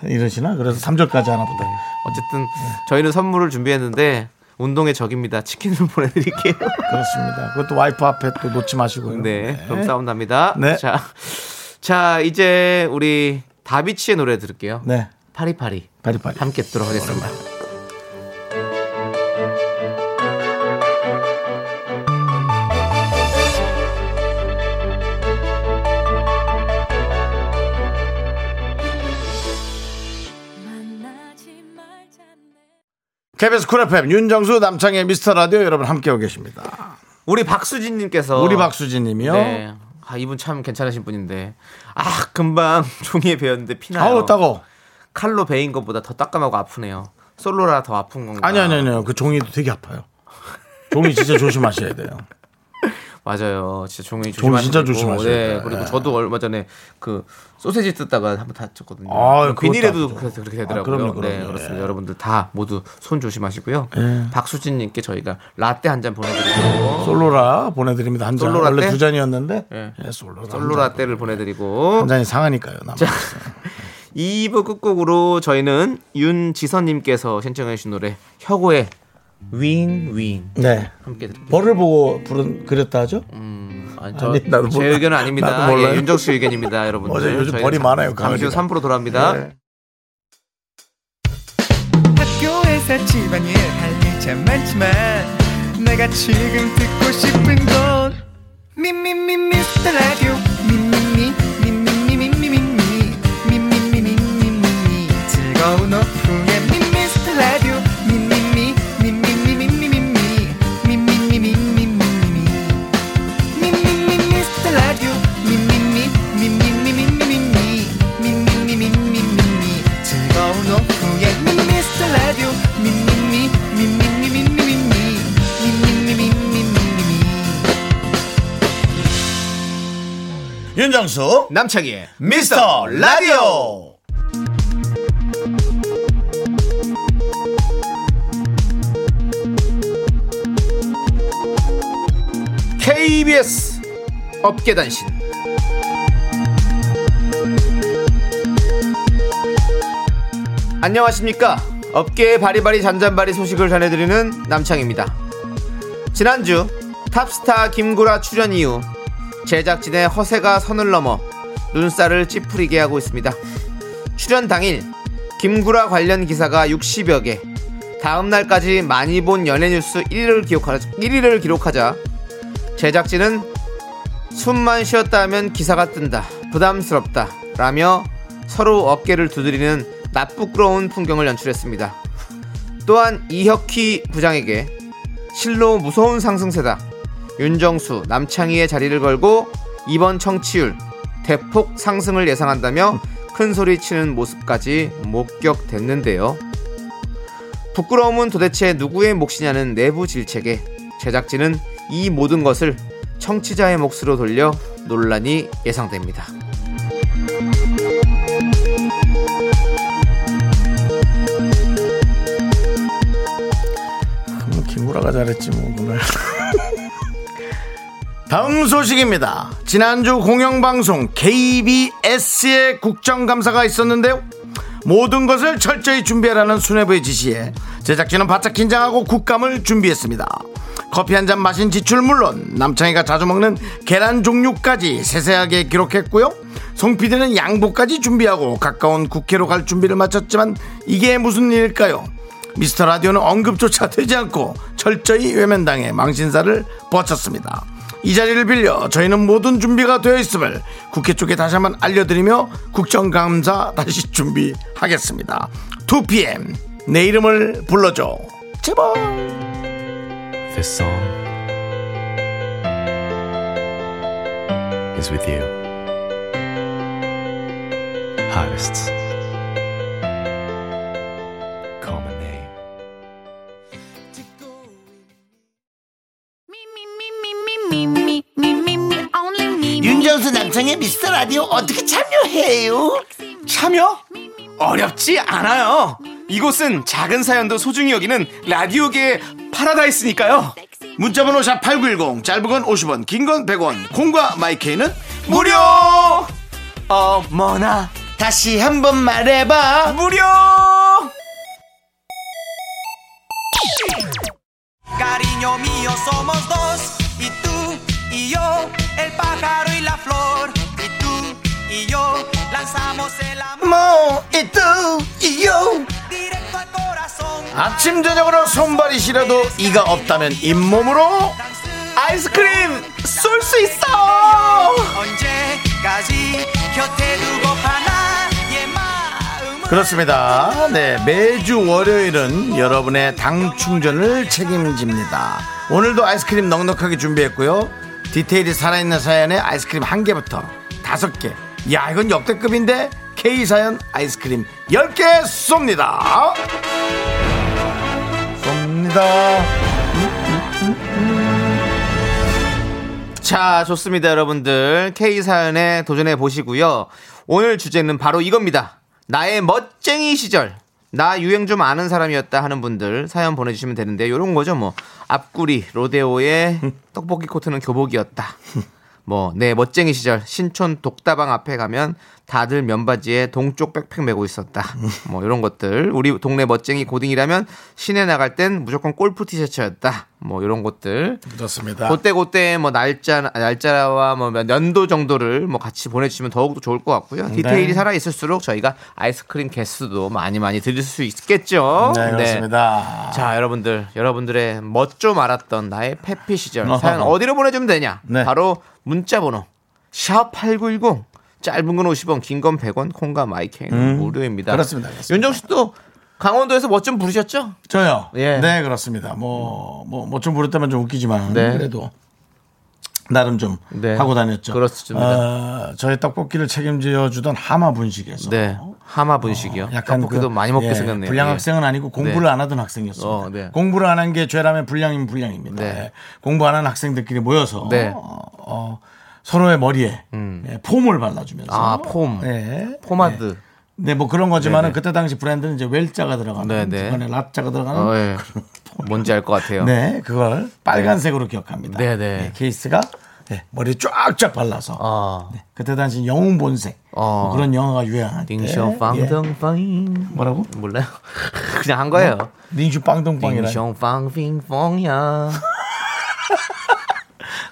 이러시나? 그래서 3절까지 하나 보다. 어쨌든 저희는 선물을 준비했는데 운동의 적입니다. 치킨을 *laughs* 보내드릴게요. 그렇습니다. 그것도 와이프 앞에 또 놓지 마시고요. 네. 그럼 싸움 납니다. 네. 자, 자 이제 우리 다비치의 노래 들을게요. 네. 파리파리 파리파리. 함께 듣도록 하겠습니다. KBS 쿨 FM 윤정수 남창희 미스터 라디오 여러분 함께하고 계십니다. 우리 박수진님께서 우리 박수진 님이요. 네. 아 이분 참 괜찮으신 분인데 아 금방 *laughs* 종이에 베었는데 피나요. 아우 따가. 칼로 베인 것보다 더 따끔하고 아프네요. 솔로라 더 아픈 건가? 아니 아니 아니요. 그 종이도 되게 아파요. 종이 진짜 조심하셔야 돼요. 맞아요. 진짜 종이 조심하시고 진짜 조심하셔야 네. 돼요. 그리고 네. 저도 얼마 전에 그 소세지 뜯다가 한번 다쳤거든요. 아, 비닐에도 그렇게 아, 되더라고요. 그럼요, 그럼요. 네, 그렇습니다. 예. 여러분들 다 모두 손 조심하시고요. 박수진 님께 저희가 라떼 한 잔 보내 드리고 솔로라 보내 드립니다. 한 잔. 솔로 라떼? 원래 두 잔이었는데. 예. 예, 솔로라. 솔로 라떼를 보내 드리고 한 잔이 상하니까요. 남. 2부 *laughs* 끝곡으로 저희는 윤지선 님께서 신청해 주신 노래 혁오의 윈 윈 네. 함께 드릴게요. 벌을 보고 부른 그랬다 하죠? 음, 아니, 저, 아니, 나도 제 몰라. 의견은 아닙니다. 나도 몰라요. 예, 윤정수 의견입니다, 여러분들. 어제 요즘 벌이 잠- 많아요, 잠시 후 가을이라. 3부로 돌아옵니다. 네. 학교에서 집안일 할일참 많지만 내가 지금 듣고 싶은 건 미미미 미스터 라디오 미미미 미미미 미미미 미미미 미미미 즐거운 오후 윤정수 남창희의 미스터 라디오. KBS 업계단신. 안녕하십니까? 업계의 바리바리 잔잔바리 소식을 전해드리는 남창입니다. 지난주 탑스타 김구라 출연 이후 제작진의 허세가 선을 넘어 눈살을 찌푸리게 하고 있습니다 출연 당일 김구라 관련 기사가 60여 개 다음 날까지 많이 본 연예 뉴스 1위를 기록하자, 1위를 기록하자 제작진은 숨만 쉬었다 하면 기사가 뜬다. 부담스럽다. 라며 서로 어깨를 두드리는 나쁘끄러운 풍경을 연출했습니다. 또한 이혁희 부장에게 실로 무서운 상승세다. 윤정수, 남창희의 자리를 걸고 이번 청취율 대폭 상승을 예상한다며 큰 소리 치는 모습까지 목격됐는데요. 부끄러움은 도대체 누구의 몫이냐는 내부 질책에 제작진은 이 모든 것을 청취자의 몫으로 돌려 논란이 예상됩니다. 뭐 김구라가 잘했지 뭐 오늘. 다음 소식입니다. 지난주 공영방송 KBS의 국정감사가 있었는데요. 모든 것을 철저히 준비하라는 수뇌부의 지시에 제작진은 바짝 긴장하고 국감을 준비했습니다. 커피 한 잔 마신 지출 물론 남창희가 자주 먹는 계란 종류까지 세세하게 기록했고요. 송 PD는 양보까지 준비하고 가까운 국회로 갈 준비를 마쳤지만 이게 무슨 일일까요? 미스터 라디오는 언급조차 되지 않고 철저히 외면당해 망신사를 뻗쳤습니다. 이 자리를 빌려 저희는 모든 준비가 되어 있음을 국회 쪽에 다시 한번 알려드리며 국정감사 다시 준비하겠습니다. 2PM 내 이름을 불러줘 제발 This song is with you. Artists. 미스터 라디오 어떻게 참여해요? 참여? 어렵지 않아요. 이곳은 작은 사연도 소중히 여기는 라디오계의 파라다이스니까요. 문자번호 샵 8910 짧은 건 50원 긴 건 100원 콩과 마이케이는 무료! 어머나 다시 한번 말해봐. 무료! Cariño mío, somos dos, y tú y yo, el pájaro y la flor, y tú y yo, lanzamos el amor 뭐 directo al corazón. 아침 저녁으로 손발이 시려도 이가 없다면 잇몸으로 아이스크림 쏠 수 있어! 언제까지 곁에 두고 마음을 그렇습니다. 네, 매주 월요일은 여러분의 당 충전을 책임집니다. 오늘도 아이스크림 넉넉하게 준비했고요. 디테일이 살아있는 사연에 아이스크림 한 개부터 다섯 개. 야, 이건 역대급인데 K 사연 아이스크림 10개 쏩니다. 쏩니다. 자, 좋습니다, 여러분들. K 사연에 도전해 보시고요. 오늘 주제는 바로 이겁니다. 나의 멋쟁이 시절. 나 유행 좀 아는 사람이었다 하는 분들 사연 보내주시면 되는데 요런 거죠 뭐 앞구리 로데오의 *laughs* 떡볶이 코트는 교복이었다 뭐 내 멋쟁이 시절 신촌 독다방 앞에 가면 다들 면바지에 동쪽 백팩 메고 있었다 뭐 이런 것들 우리 동네 멋쟁이 고딩이라면 시내 나갈 땐 무조건 골프 티셔츠였다 뭐 이런 것들 그렇습니다. 그때 그때 뭐 날짜 날짜와 뭐 연도 정도를 뭐 같이 보내주시면 더욱더 좋을 것 같고요. 디테일이 네. 살아 있을수록 저희가 아이스크림 개수도 많이 많이 드릴 수 있겠죠. 네, 그렇습니다. 자, 여러분들, 여러분들의 멋 좀 알았던 나의 페피 시절. 사연 *laughs* 어디로 보내주면 되냐? 네. 바로 문자번호 샵 #8910 짧은 건 50원, 긴 건 100원, 콩과 마이케이는 음, 무료입니다. 그렇습니다, 그렇습니다. 윤정 씨도 강원도에서 멋 좀 부르셨죠? 저요. 예. 네, 그렇습니다. 뭐, 뭐, 뭐좀 부르다면 좀 웃기지만. 네. 그래도. 나름 좀 네. 하고 다녔죠. 그렇습니다. 어, 저희 떡볶이를 책임져 주던 하마 분식에서. 네, 하마 분식이요. 어, 약간 떡볶이도 그, 많이 먹게 예, 생겼네요. 불량 예. 학생은 아니고 공부를 네. 안 하던 학생이었습니다. 어, 네. 공부를 안 한 게 죄라면 불량이면 불량입니다. 네. 예. 공부 안 하는 학생들끼리 모여서 네. 어, 어, 서로의 머리에 예, 폼을 발라주면서 아, 폼. 예. 포마드. 네, 뭐 그런 거지만은 네네. 그때 당시 브랜드는 이제 웰자가 들어가는. 중간에 랏자가 들어가는 어, 예. *laughs* 뭔지 알 것 같아요. 네, 그걸 빨간색으로 기억합니다. 네네. 네, 케이스가 네, 머리 쫙쫙 발라서 아, 네, 그때 당시 영웅 본색 어. 뭐 그런 영화가 유행할 때 예. 빵덩빵 뭐라고? 몰라요? *laughs* 그냥 한 거예요. 닝슈 빵동빵이라. 딩쇼 빵핑뽕야 *laughs*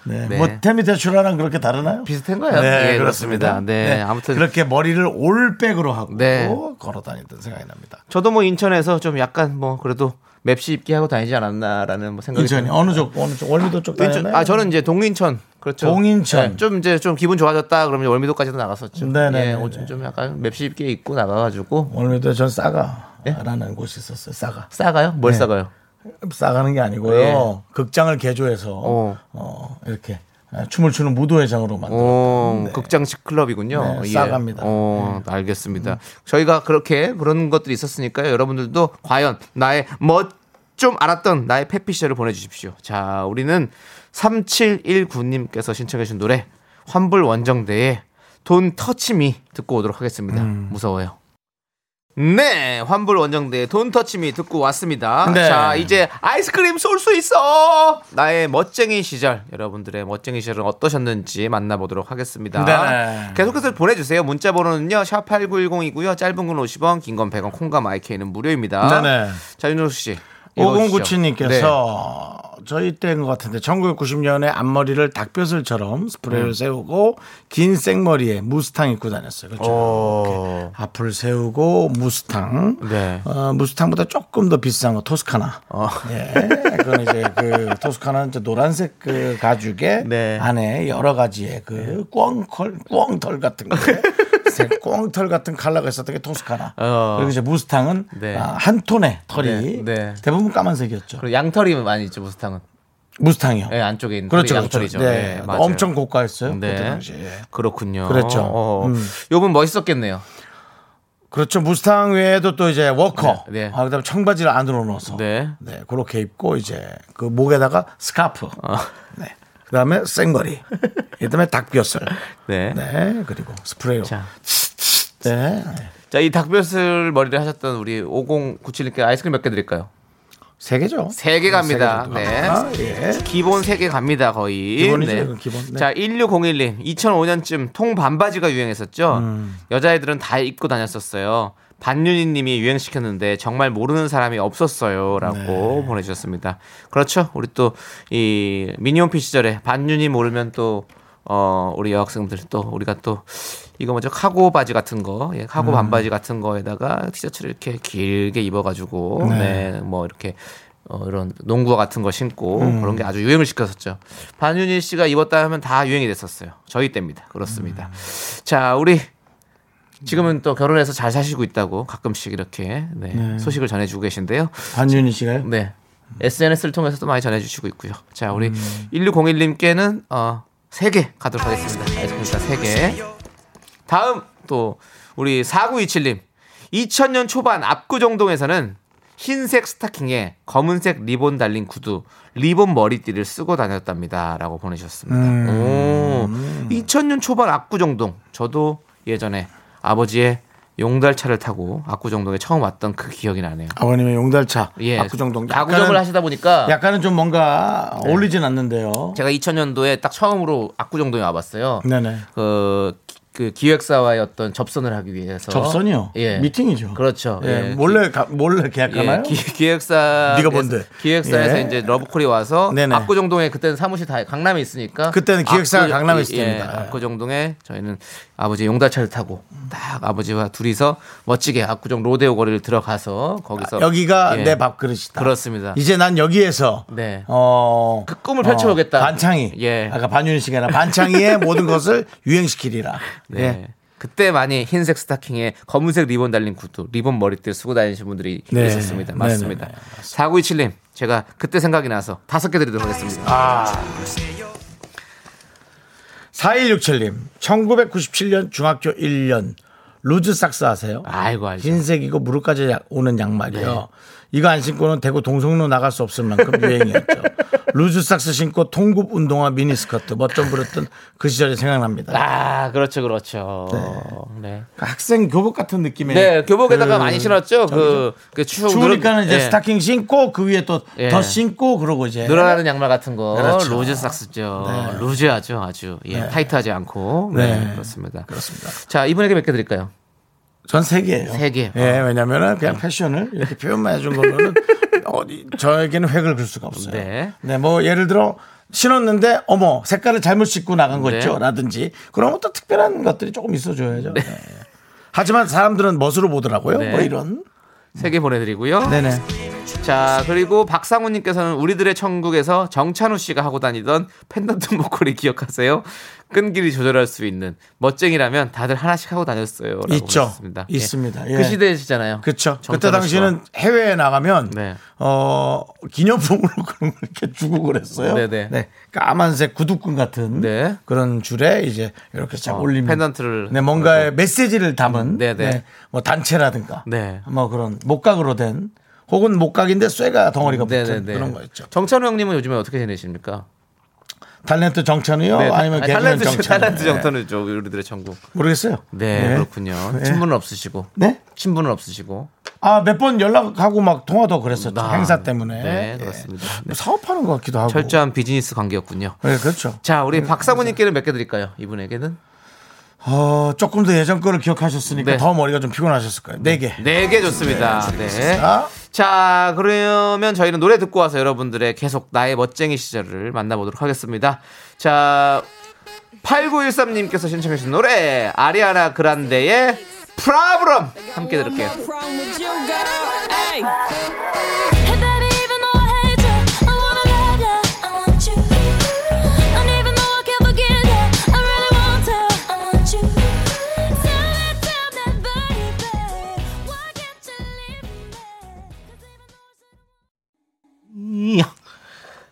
네. 네. 뭐 태미 대출하랑 그렇게 다르나요? 비슷한 거예요. 네, 예, 그렇습니다. 그렇습니다. 네, 아무튼 그렇게 머리를 올백으로 하고 네. 걸어 다녔던 생각이 납니다. 저도 뭐 인천에서 좀 약간 뭐 그래도 맵시 입게 하고 다니지 않았나라는 뭐 생각이 인천이. 어느 쪽 어느 쪽 월미도 쪽 다녔나요? 아 저는 이제 동인천 그렇죠. 동인천. 네, 좀 이제 좀 기분 좋아졌다 그러면 월미도까지도 나갔었죠. 네네네네. 예, 옷 좀 약간 맵시 입게 입고 나가가지고 월미도 전 싸가라는 곳이 있었어요. 싸가. 싸가요? 뭘 네. 싸가요? 싸가는 게 아니고요. 예. 극장을 개조해서 어. 어, 이렇게 춤을 추는 무도회장으로 만들었 오, 네. 극장식 클럽이군요. 네, 싸갑니다. 어, 알겠습니다. 저희가 그렇게 그런 것들이 있었으니까요. 여러분들도 과연 나의 멋 좀 알았던 나의 페피 시절을 보내주십시오. 자, 우리는 3719님께서 신청해주신 노래 환불 원정대의 돈 터치미 듣고 오도록 하겠습니다. 음. 무서워요. 네, 환불 원정대의 돈 터치미 듣고 왔습니다. 네. 자, 이제 아이스크림 쏠 수 있어! 나의 멋쟁이 시절, 여러분들의 멋쟁이 시절은 어떠셨는지 만나보도록 하겠습니다. 네. 계속해서 보내주세요. 문자 번호는요, 샵 8910이고요. 짧은 건 50원, 긴 건 100원, 콩과 마이케이는 무료입니다. 네네. 자, 윤정수 씨. 5097님께서 저희 때인 것 같은데 1990년에 앞머리를 닭뼈슬처럼 스프레이를 음. 세우고 긴 생머리에 무스탕 입고 다녔어요. 그렇죠. 오. 앞을 세우고 무스탕. 네. 어, 무스탕보다 조금 더 비싼 거 토스카나. 어. 예. 그건 이제 그 토스카나는 이제 노란색 그 가죽에 네. 안에 여러 가지의 그 꽝털 꽝털 같은 거. *laughs* 색 꽝털 *laughs* 같은 컬러가 있었던 게 토스카나. 어. 그리고 이제 무스탕은 네. 아, 한 톤의 털이 네, 네. 대부분 까만색이었죠. 그리고 양털이 많이 있죠, 무스탕은. 무스탕이요. 네, 안쪽에 있는 그렇죠, 털이 그렇죠. 양털이죠. 네, 맞아요. 엄청 고가였어요. 네. 그때 당시에. 그렇군요. 그렇죠. 어, 음. 요분 멋있었겠네요. 그렇죠. 무스탕 외에도 또 이제 워커. 네, 네. 아, 그다음에 청바지를 안으로 넣어서. 네. 네, 그렇게 입고 이제 그 목에다가 스카프. 어. 네. 그 다음에 생머리. 그 다음에 닭벼슬. *laughs* 네. 네. 그리고 스프레이로. 자, 네. 자, 이 닭벼슬 머리를 하셨던 우리 5097님께 아이스크림 몇 개 드릴까요? 세 개죠. 세 개 갑니다. 세 개. 네. 아, 예. 기본 세 개 갑니다, 거의. 기본이죠, 네. 기본. 네. 자, 1601님. 2005년쯤 통 반바지가 유행했었죠. 음. 여자애들은 다 입고 다녔었어요. 반윤희 님이 유행시켰는데 정말 모르는 사람이 없었어요. 라고 네. 보내주셨습니다. 그렇죠. 우리 또 이 미니홈피 시절에 반윤희 모르면 또 어, 우리 여학생들 또 우리가 또 이거 뭐죠? 카고 바지 같은 거, 예, 카고 음. 반바지 같은 거에다가 티셔츠를 이렇게 길게 입어가지고, 네. 네, 뭐 이렇게 어, 이런 농구화 같은 거 신고 음. 그런 게 아주 유행을 시켰었죠. 반윤희 씨가 입었다 하면 다 유행이 됐었어요. 저희 때입니다. 그렇습니다. 음. 자, 우리 지금은 또 결혼해서 잘 사시고 있다고 가끔씩 이렇게 네, 네. 소식을 전해주고 계신데요. 반윤희 씨가요? 네. SNS를 통해서도 많이 전해주시고 있고요. 자, 우리 음. 1601님께는 어, 3개 가도록 하겠습니다. 알겠습니다. 3개. 다음 또 우리 4927님. 2000년 초반 압구정동에서는 흰색 스타킹에 검은색 리본 달린 구두, 리본 머리띠를 쓰고 다녔답니다. 라고 보내주셨습니다. 음. 오, 2000년 초반 압구정동. 저도 예전에 아버지의 용달차를 타고 압구정동에 처음 왔던 그 기억이 나네요. 아버님의 용달차. 예. 압구정동. 약간은- 하시다 보니까 약간은 좀 뭔가 네. 어울리진 않는데요. 제가 2000년도에 딱 처음으로 압구정동에 와봤어요. 네네. 그, 기- 그 기획사와의 어떤 접선을 하기 위해서 접선이요? 예. 미팅이죠. 그렇죠. 예, 예. 몰래 가- 몰래 계약하나요? 예, 기,획사 네가 뭔데? 기획사에서 예. 이제 러브콜이 와서 네네. 압구정동에 그때는 사무실 다 강남에 있으니까 그때는 기획사가 압구- 강남에 예, 있을 때입니다. 예, 압구정동에 저희는 아버지 용달차를 타고 딱 아버지와 둘이서 멋지게 압구정 로데오 거리를 들어가서 거기서 여기가 예. 내 밥그릇이다. 그렇습니다. 이제 난 여기에서 네. 어, 그 꿈을 펼쳐오겠다. 반창이. 예. 아까 반윤희 씨가 아니라 반창이의 *laughs* 모든 것을 유행시키리라. 네. 예. 그때 많이 흰색 스타킹에 검은색 리본 달린 구두, 리본 머리띠를 쓰고 다니신 분들이 네. 있었습니다. 네, 맞습니다. 네, 4927님, 제가 그때 생각이 나서 다섯 개 드리도록 하겠습니다. 아. 4167님, 1997년 중학교 1년 loose socks 아세요? 아이고, 알죠. 흰색이고 무릎까지 야- 오는 양말이요. 이거 안 신고는 대구 동성로 나갈 수 없을 만큼 *laughs* 유행이었죠. loose socks 신고 통굽 운동화 미니스커트 멋좀 부렸던 그 시절이 생각납니다. 아, 그렇죠, 그렇죠. 네. 학생 교복 같은 느낌의 네, 교복에다가 그 많이 신었죠. 그, 그 추, 추우니까는 이제 예. 스타킹 신고 그 위에 또더 예. 신고 그러고 이제 늘어나는 양말 같은 거 그렇죠. loose socks죠. 네. 루즈하죠, 아주. 예, 네. 타이트하지 않고. 네, 네. 그렇습니다. 그렇습니다. 자, 이분에게 몇 개 드릴까요? 전세 개예요. 세 개. 예, 왜냐면은 그냥 패션을 이렇게 표현만 해준 거면은 어디 저에게는 획을 그을 수가 없어요. 네. 네, 뭐 예를 들어 신었는데 어머 색깔을 잘못 씻고 나간 거 네. 있죠, 라든지 그런 또 특별한 것들이 조금 있어줘야죠. 네. 하지만 사람들은 멋으로 보더라고요. 네. 뭐 이런. 세 개 보내드리고요. 네네. 자, 그리고 박상우님께서는 우리들의 천국에서 정찬우 씨가 하고 다니던 펜던트 목걸이 기억하세요? 끈기를 조절할 수 있는 멋쟁이라면 다들 하나씩 하고 다녔어요. 있죠. 보내주셨습니다. 예. 있습니다. 예. 그 시대시잖아요. 그렇죠. 그때 당시는 해외에 나가면 네. 어 기념품으로 *laughs* 그런 걸 이렇게 주고 그랬어요. 네네. 네. 까만색 구두끈 같은 네. 그런 줄에 이제 이렇게 쫙 어, 올리면 펜던트를 네, 뭔가의 메시지를 담은 네네. 네, 뭐 단체라든가 네. 뭐 그런 목각으로 된 혹은 목각인데 쇠가 덩어리가 붙은 네네네. 그런 거였죠. 정찬우 형님은 요즘에 어떻게 지내십니까? 탤런트 정찬우요? 네, 아니면 아니, 개그맨 탤런트, 정찬우? 탤런트 네. 정찬우죠. 우리들의 천국. 모르겠어요. 네, 그렇군요. 네. 친분은 없으시고. 네? 친분은 없으시고. 아, 몇 번 연락하고 막 통화도 그랬었죠. 아, 행사 때문에. 네, 예. 그렇습니다. 뭐 사업하는 것 같기도 하고. 철저한 비즈니스 관계였군요. 네, 그렇죠. 자, 우리 박사모님께는 몇 개 드릴까요? 이분에게는? 어, 조금 더 예전 거를 기억하셨으니까 네. 더 머리가 좀 피곤하셨을 거예요. 네 개. 네 개 좋습니다. 네. 자, 자, 그러면 저희는 노래 듣고 와서 여러분들의 계속 나의 멋쟁이 시절을 만나보도록 하겠습니다. 자, 8913님께서 신청해주신 노래, 아리아나 그란데의 프라브럼 함께 들을게요.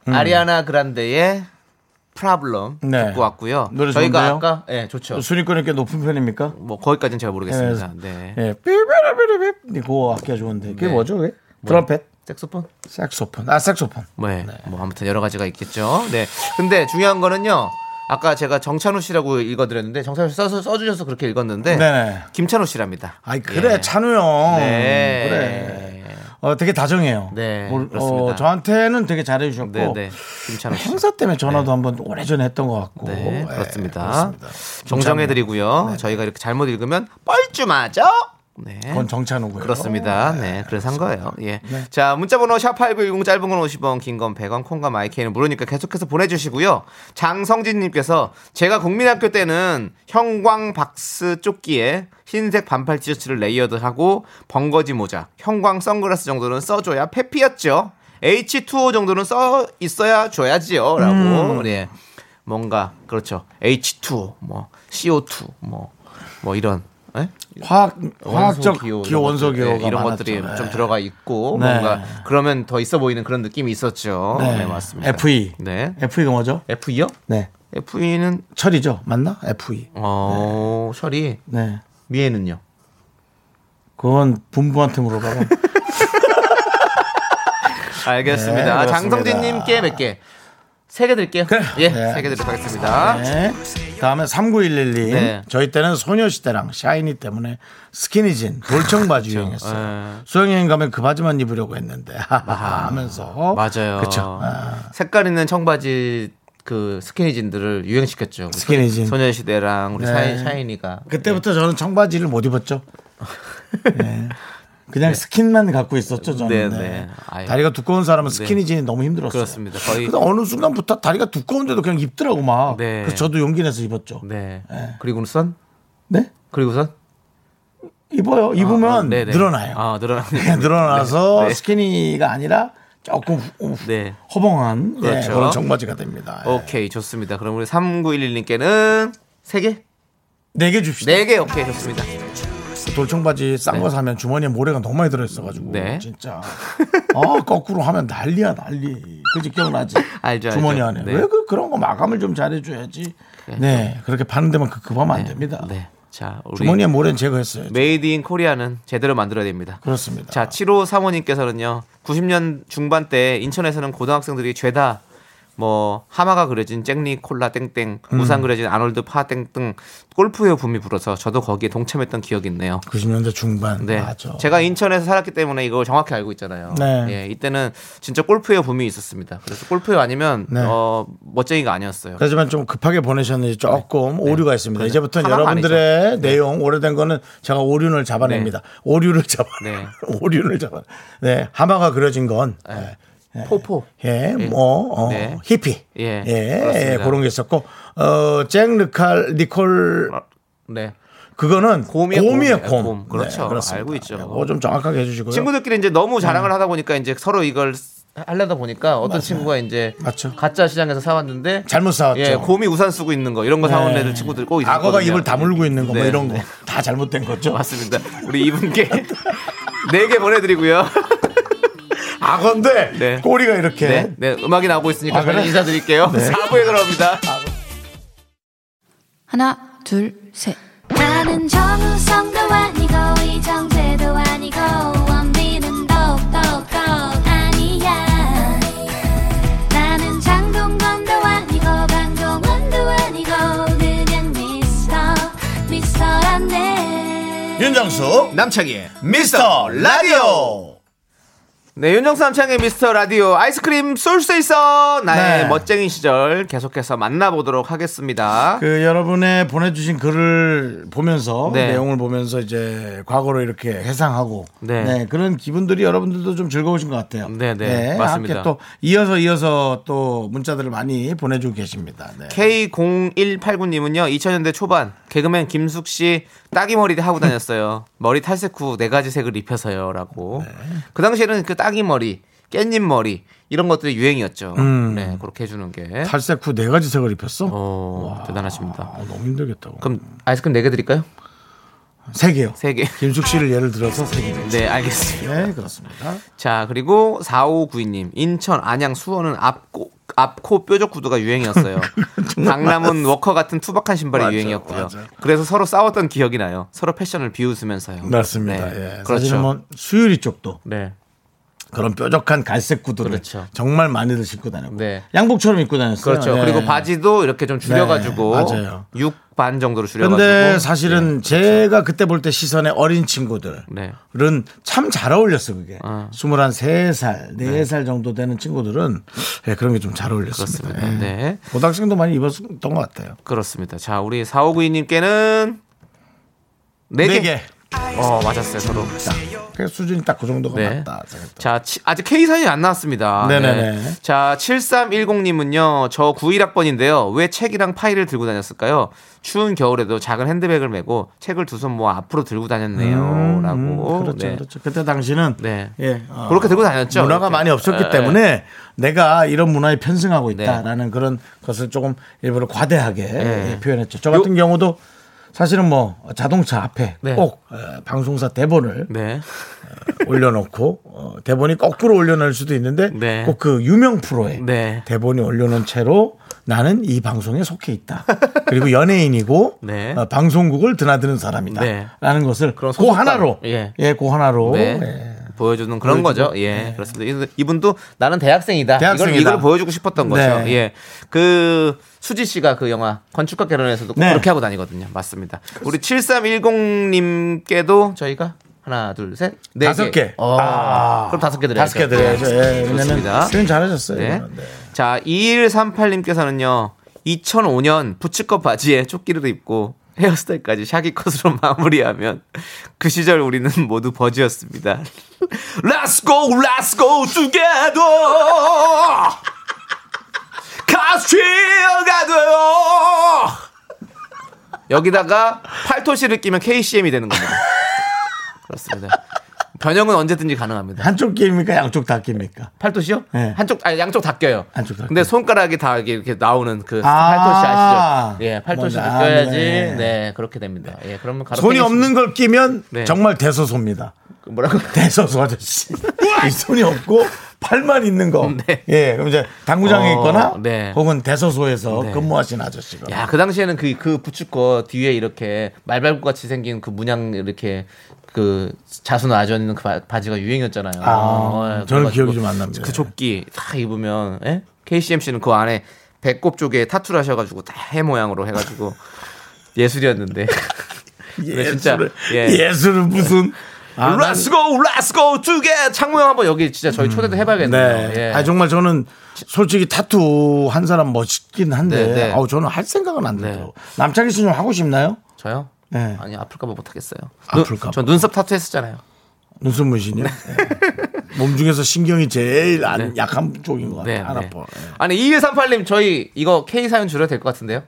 아리아나 그란데의 프라블럼 네. 듣고 왔고요. 노래 저희가 좋은데요? 아까 예, 좋죠. 순위권이 꽤 높은 편입니까? 뭐 거기까지는 잘 모르겠습니다. 네. 예, 삐삐삐삐삐. 네, 그거 악기가 좋은데. 그게 네. 뭐죠, 그게? 트럼펫? 색소폰? 색소폰. 아, 색소폰. 네. 뭐 아무튼 여러 가지가 있겠죠. 네. 근데 중요한 거는요. 아까 제가 정찬우 씨라고 읽어드렸는데 정찬우 씨 써서 써주셔서 그렇게 읽었는데 네네. 김찬우 씨랍니다. 아이, 그래, 예. 찬우 형. 네. 그래. 어, 되게 다정해요. 네, 뭘- 그렇습니다. 어, 저한테는 되게 잘해주셨고. 네, 네. 행사 때문에 전화도 한번 오래전에 했던 것 같고. 네, 예, 그렇습니다. 그렇습니다. 정정해드리고요. 저희가 이렇게 잘못 읽으면 뻘쭘하죠? 네. 그건 정찬우고요. 그렇습니다. 네, 그래서 한 거예요. 예. 자, 문자번호 샵8910 짧은 건 50원, 긴 건 100원, 콩과 마이크는 무료니까 계속해서 보내주시고요. 장성진님께서 제가 국민학교 때는 형광 박스 조끼에 흰색 반팔 티셔츠를 layered하고 벙거지 모자, 형광 선글라스 정도는 써줘야 패피였죠. H2O 정도는 써 있어야 줘야지요. 라고. 음. 네. 뭔가, 그렇죠. H2O, 뭐, CO2, 뭐, 뭐 이런 예? 화학 화학적 기호, 기호 원소 기호가 네, 이런 것들이 많았죠. 좀 네. 들어가 있고 네. 뭔가 그러면 더 있어 보이는 그런 느낌이 있었죠. 네, 네. 맞습니다. FE. 네. FE가 뭐죠? FE요? 네. FE는 철이죠. 맞나? FE. 어, 셜이 네. 미에는요. 그건 분부한테 물어봐라. *laughs* 알겠습니다. 네, 그렇습니다. 장성진님께 몇 개? 세 개 드릴게요. 예, 네. 세개 드리도록 하겠습니다. 네. 다음에 3911님. 네. 저희 때는 소녀시대랑 샤이니 때문에 스키니진, 돌청 바지 *laughs* 유행했어요. 네. 수학여행 가면 그 바지만 입으려고 했는데 *laughs* 하면서 맞아요. 그렇죠. 색깔 있는 청바지 그 스키니진들을 유행시켰죠. 스키니진. 소녀시대랑 우리 네. 샤이, 샤이니가. 그때부터 저는 청바지를 못 입었죠. *laughs* 네. 그냥 스킨만 갖고 있었죠, 저는. 네, 네. 네. 다리가 두꺼운 사람은 네. 스키니진이 너무 힘들었어요. 그렇습니다. 거의 근데 어느 순간부터 다리가 두꺼운데도 그냥 입더라고 막. 네. 그래서 저도 용기 내서 입었죠. 네. 그리고선 네? 그리고선 입어요. 입으면 아. 늘어나요. 아, 늘어나요. 그냥 *laughs* 늘어나서 네. *laughs* 네. 스키니가 아니라 조금 후- 네. 허봉한 예, 그렇죠. 그런 청바지가 됩니다. 예. 오케이, 좋습니다. 그럼 우리 3911님께는 세 개? 네개 줍시다. 네 개, 오케이, 좋습니다. 돌청바지 싼 거 사면 주머니에 모래가 너무 많이 들어있어가지고 네. 진짜 아 거꾸로 하면 난리야 난리. 그지 기억나지? *laughs* 알죠, 주머니 알죠. 안에 네. 왜 그 그런 거 마감을 좀 잘해줘야지. 네, 그렇게 파는 데만 급급하면 안 됩니다. 네. 자, 우리 주머니에 모래는 제거했어요. made in Korea는 제대로 만들어야 됩니다. 그렇습니다. 자, 7호 사모님께서는요. 90년 중반 때 인천에서는 고등학생들이 죄다 뭐 하마가 그려진 잭리 콜라 땡땡, 음. 우산 그려진 아놀드 파 땡땡 골프웨어 붐이 불어서 저도 거기에 동참했던 기억이 있네요. 90년대 중반 네. 맞아. 제가 인천에서 살았기 때문에 이걸 정확히 알고 있잖아요. 네. 예, 이때는 진짜 골프웨어 붐이 있었습니다. 그래서 골프웨어 아니면 네. 어, 멋쟁이가 아니었어요. 하지만 좀 급하게 보내셨는지 조금 오류가 있습니다. 이제부터는 하나가 여러분들의 아니죠. 네. 내용 오래된 거는 제가 오륜을 잡아냅니다. 오류를 *laughs* 잡아. 네. 오륜을 잡아. 네, 하마가 그려진 건 예, 포포. 예, 뭐 어, 네. 히피. 예, 예. 예, 그런 게 있었고 어, 잭 르칼 니콜 네. 그거는 곰이의 곰이의 곰. 곰. 곰. 그렇죠. 그렇습니다. 알고 있죠. 네, 그거 좀 정확하게 해주시고요. 친구들끼리 이제 너무 자랑을 하다 보니까 이제 서로 이걸 하려다 보니까 어떤 친구가 이제 맞죠. 가짜 시장에서 사왔는데 잘못 사왔죠. 예, 곰이 우산 쓰고 있는 거 이런 거 사온 네. 애들 친구들 꼭 있거든요. 악어가 입을 다물고 있는 거뭐 네, 이런 거 네. 다 잘못된 거죠. 맞습니다. 우리 이분께 *laughs* 네 개 보내드리고요. *laughs* 악어인데 네. 꼬리가 이렇게 네, 네, 음악이 나오고 있으니까 아, 그래? 저는 인사드릴게요. 네. *laughs* 4부에 돌아옵니다. 하나, 둘, 셋. 나는 정우성도 아니고, 이정재도 아니고, 원빈은 더욱더 아니야. 나는 장동건도 아니고, 강동원도 아니고, 그냥 미스터, 미스터란데. 윤정수 남창희의 미스터 라디오. 네, 윤정수 남창의 미스터 라디오 아이스크림 쏠 수 있어 나의 네. 멋쟁이 시절 계속해서 만나보도록 하겠습니다. 그 여러분의 보내주신 글을 보면서 네. 내용을 보면서 이제 과거로 이렇게 해상하고 네. 네. 그런 기분들이 여러분들도 좀 즐거우신 것 같아요. 네, 네, 맞습니다. 함께 또 이어서 이어서 또 문자들을 많이 보내주고 계십니다. 네. K0189님은요, 2000년대 초반, 개그맨 김숙 씨 따기 머리 하고 다녔어요. 머리 탈색 후 네 가지 색을 입혀서요. 라고. 네. 그 당시에는 그 따기 머리, 깻잎 머리, 이런 것들이 유행이었죠. 음. 네, 그렇게 해주는 게. 탈색 후 네 가지 색을 입혔어? 어, 대단하십니다. 아, 너무 힘들겠다고. 그럼 아이스크림 4개 드릴까요? 세 개요. 3개. 김숙 씨를 예를 들어서 세 개. 네, 알겠습니다. 네, 그렇습니다. 자, 그리고 4592님. 인천, 안양, 수원은 앞코, 앞코 뾰족 구두가 유행이었어요. *laughs* 강남은 워커 같은 투박한 신발이 맞아, 유행이었고요. 맞아. 그래서 서로 싸웠던 기억이 나요. 서로 패션을 비웃으면서요. 맞습니다. 네, 예. 그렇죠. 뭐 수유리 쪽도 네. 그런 뾰족한 갈색 구두를 그렇죠. 정말 많이들 신고 다녔고 네. 양복처럼 입고 다녔어요. 그렇죠. 네. 그리고 바지도 이렇게 좀 줄여가지고 네, 맞아요. 6반 정도로 줄여가지고. 근데 사실은 네, 제가 그때 볼 때 시선의 어린 친구들은 네. 참잘 어울렸어 그게. 어. 스물한 세 살, 네살 정도 되는 친구들은 예, 그런 게 좀 잘 어울렸습니다. 그렇습니다. 예. 네. 고등학생도 많이 입었던 것 같아요. 그렇습니다. 자, 우리 4592님께는 4개. 네 개. 어, 맞았어요, 서로. 그 수준이 딱 그 정도가 네. 맞다. 자, 치- 아직 K 사연이 안 나왔습니다. 네네 네. 자, 7310님은요, 저 91학번인데요. 왜 책이랑 파일을 들고 다녔을까요? 추운 겨울에도 작은 핸드백을 메고 책을 두 손 모아 앞으로 들고 다녔네요. 음, 라고. 그렇죠, 네. 그렇죠. 그때 당시는 네. 예, 어, 그렇게 들고 다녔죠. 문화가 이렇게. 많이 없었기 예, 때문에 내가 이런 문화에 편승하고 네. 있다라는 그런 것을 조금 일부러 과대하게 예. 예, 표현했죠. 저 같은 경우도 사실은 뭐 자동차 앞에 네. 꼭 어, 방송사 대본을 네. 올려놓고 어, 대본이 거꾸로 올려놓을 수도 있는데 네. 꼭그 유명 프로에 네. 대본이 올려놓은 채로 나는 이 방송에 속해 있다. 그리고 연예인이고 *laughs* 네. 어, 방송국을 드나드는 사람이다. 네. 라는 것을 그. 하나로 예. 예, 그 하나로 네. 예. 보여주는 그런 보여주고. 거죠. 예, 그렇습니다. 이분도 나는 대학생이다. 대학생이다. 이걸, 이걸 보여주고 싶었던 거죠. 네. 예, 그 수지 씨가 그 영화 건축가 결혼에서도 꼭 네. 그렇게 하고 다니거든요. 맞습니다. 우리 7310님께도 저희가 하나, 둘, 셋, 네 다섯 개. 어, 아. 그럼 다섯 개 드려야죠. 다섯 개 드려야죠. 예, 왜냐면 좋습니다. 표현 잘하셨어요. 네. 네. 자, 2138님께서는요. 2005년 부츠컷 바지에 조끼를 입고 헤어스타일까지 샤기 컷으로 *laughs* 마무리하면 그 시절 우리는 모두 버즈였습니다. *laughs* Let's go, let's go together. 가스가 돼요. 여기다가 팔토시를 끼면 KCM이 되는 겁니다. 그렇습니다. 변형은 언제든지 가능합니다. 한쪽 끼입니까? 양쪽 다 끼입니까? 팔토시요? 네. 한쪽 아니 양쪽 다 껴요. 한쪽 다 근데 껴요. 손가락이 다 이렇게, 이렇게 나오는 그 아. 팔토시 아시죠? 예, 팔토시도 뭔지 껴야지. 아네. 네. 그렇게 됩니다. 예, 그러면 가로 손이 없는 걸 끼면 네. 정말 대소소입니다. 그 뭐라고? *laughs* 대소소 아저씨. *laughs* 이 손이 없고 팔만 있는 거. 네. 예, 그럼 이제 당구장에 어, 있거나 네. 혹은 대소소에서 네. 근무하신 아저씨가. 야, 그 당시에는 그, 그 부츠거 뒤에 이렇게 말발굽 같이 생긴 그 문양 이렇게 그 자수 나져 있는 그 바, 바지가 유행이었잖아요. 아, 어, 저는 기억이 좀 안 납니다. 그 조끼 다 입으면 예? KCMC는 그 안에 배꼽 쪽에 타투를 하셔가지고 다 해 모양으로 해가지고 *laughs* 예술이었는데. *laughs* 근데 진짜 예술을, 예. 예술은 무슨. 아, 난- Let's go, let's go together. 창모 형 한번 여기 진짜 저희 초대도 해봐야겠네요. 네. 예. 아 정말 저는 솔직히 타투 한 사람 멋있긴 한데, 네, 네. 아우 저는 할 생각은 안 네. 들어요. 남창희 씨는 하고 싶나요? 저요? 네. 아니 아플까봐 못하겠어요. 아플까 봐. 저 눈썹 타투 했었잖아요. 눈썹 문신이요? 네. 몸 중에서 신경이 제일 안, 약한 쪽인 것 같아요. 네, 안 네. 아파. 예. 아니 2138님 저희 이거 K 사연 줄여도 될 것 같은데요?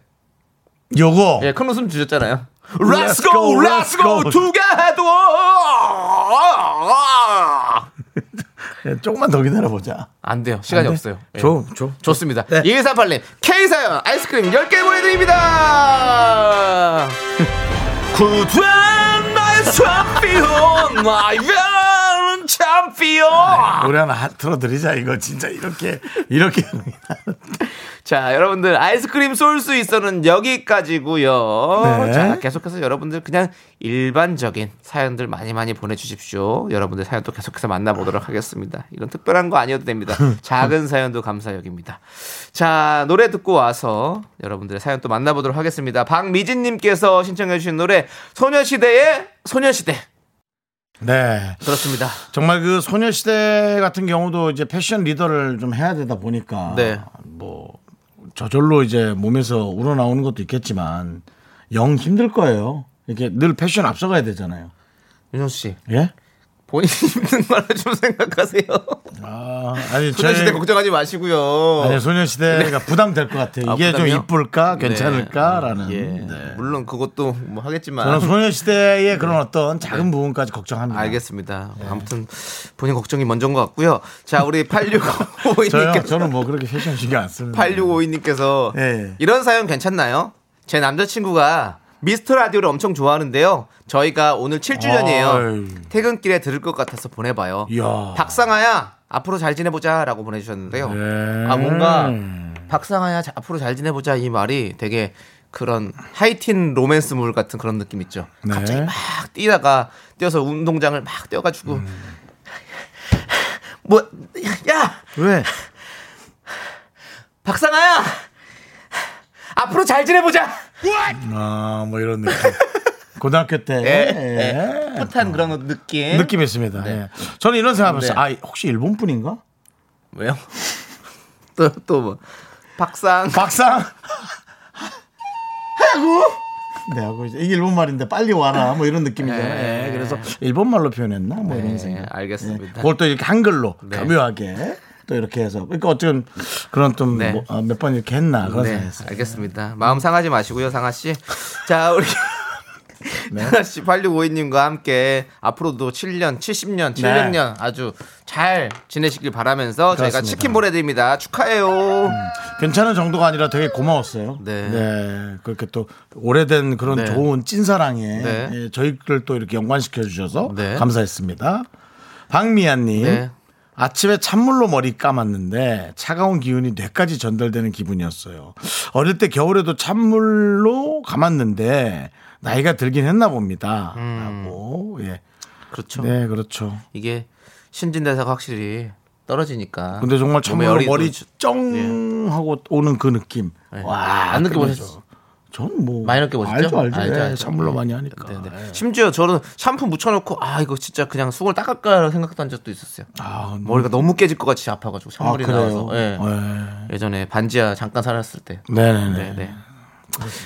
요거 예, 큰 웃음 주셨잖아요. Let's go, let's let's go go. together. 예, 조금만 더 기다려보자. 안 돼요. 시간이 안 돼? 없어요. 예. 줘, 줘. 좋습니다. 네. 2138님 K 사연 아이스크림 10개 보내드립니다. 구된 나의 챔피언 나의 챔피언 노래 하나 하- 틀어드리자 이거 진짜 이렇게 이렇게 *laughs* 자, 여러분들 아이스크림 쏠 수 있어는 여기까지고요. 네. 자, 계속해서 여러분들 그냥 일반적인 사연들 많이 많이 보내주십시오. 여러분들 사연도 계속해서 만나보도록 하겠습니다. 이런 특별한 거 아니어도 됩니다. *laughs* 작은 사연도 감사 여깁니다. 자, 노래 듣고 와서 여러분들의 사연 또 만나보도록 하겠습니다. 박미진님께서 신청해주신 노래 소녀시대의 소녀시대. 네 그렇습니다. 정말 그 소녀시대 같은 경우도 이제 패션 리더를 좀 해야 되다 보니까 네. 뭐 저절로 이제 몸에서 우러나오는 것도 있겠지만 영 힘들 거예요. 이렇게 늘 패션 앞서가야 되잖아요. 윤정수 씨, 예? 본인 힘든 거를 좀 생각하세요. 아, 아니 소녀시대 저희- 걱정하지 마시고요. 아니 소녀시대가 부담될 것 같아요. 아, 이게 좀 부담이요? 이쁠까 네. 괜찮을까라는. 예. 네. 물론 그것도 뭐 하겠지만 저는 소녀시대의 그런 어떤 작은 부분까지 걱정합니다. 알겠습니다. 아무튼 본인 걱정이 먼저인 것 같고요. 자, 우리 8652님께서 *laughs* 저요? 저는 뭐 그렇게 패션 신경 안 씁니다. 8652님께서 예. 이런 사연 괜찮나요? 제 남자친구가 미스터 라디오를 엄청 좋아하는데요. 저희가 오늘 7주년이에요. 아유. 퇴근길에 들을 것 같아서 보내봐요. 이야. 박상아야 앞으로 잘 지내보자라고 보내주셨는데요. 네. 아 뭔가 박상아야 자- 앞으로 잘 지내보자 이 말이 되게 그런 하이틴 로맨스물 같은 그런 느낌 있죠. 네. 갑자기 막 뛰다가 뛰어서 운동장을 막 뛰어가지고 음. *laughs* 뭐 야 왜? 박상아야 앞으로 잘 지내보자. 아, 뭐 이런 느낌. *laughs* 고등학교 때 예, 예. 풋한 그런 느낌. 느낌 있습니다. 네. 예. 저는 이런 생각했어요. 네. 아, 혹시 일본 분인가? 왜요? *laughs* 또 또 뭐 박상 박상. *laughs* 하고. 네, 하고 이제 이게 일본 말인데 빨리 와라. 뭐 이런 느낌이잖아요. 네. 예, 그래서 일본 말로 표현했나? 뭐 네, 이런 생각. 알겠습니다. 그걸 또 이렇게 한글로 네. 교묘하게 또 이렇게 해서 그러니까 어쨌든 그런 좀 네. 몇번 이렇게 했나 그런 네, 생각했어요. 알겠습니다. 마음 상하지 마시고요, 상아 씨. 자, 우리 *laughs* 네. 하나 씨 8652님과 함께 앞으로도 7년, 70년, 700년 아주 잘 지내시길 바라면서 저희가 그렇습니다. 치킨 보내드립니다. 축하해요. 괜찮은 정도가 아니라 되게 고마웠어요. 네. 그렇게 또 오래된 그런 네. 좋은 찐사랑에 네. 예, 저희를 또 이렇게 연관시켜 주셔서 네. 감사했습니다. 박미아님. 네. 아침에 찬물로 머리 감았는데 차가운 기운이 뇌까지 전달되는 기분이었어요. 어릴 때 겨울에도 찬물로 감았는데 나이가 들긴 했나 봅니다. 라고. 예. 음. 그렇죠. 네, 그렇죠. 이게 신진대사가 확실히 떨어지니까. 근데 정말 찬물로 머리 또- 쩡 하고 오는 그 느낌. 네. 와, 안 느껴보셨어요? 저는 뭐 많이 느껴보셨죠? 알죠, 알죠. 예, 찬물로 많이 하니까. 네, 네. 예. 심지어 저는 샴푸 묻혀놓고 아 이거 진짜 그냥 속을 닦을까 생각도 한 적도 있었어요. 아, 머리가 너무 깨질 것 같이 아파가지고 찬물이 아? 나와서. 예. 예. 예전에 반지하 잠깐 살았을 때. 네네네. 네, 네.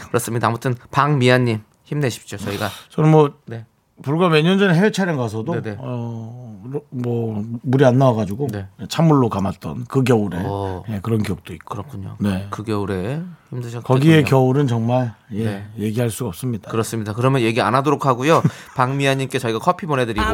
그렇습니다. 아무튼 박미아님 힘내십시오. 저희가 저는 뭐 네. 불과 몇 년 전에 해외 촬영 가서도 네네. 어, 뭐 물이 안 나와가지고 네. 찬물로 감았던 그 겨울에 어. 예, 그런 기억도 있고. 그렇군요. 네. 그 겨울에 힘드셨겠군요. 거기에 겨울은 정말 예, 네. 얘기할 수가 없습니다. 그렇습니다. 그러면 얘기 안 하도록 하고요. *laughs* 박미아님께 저희가 커피 보내드리고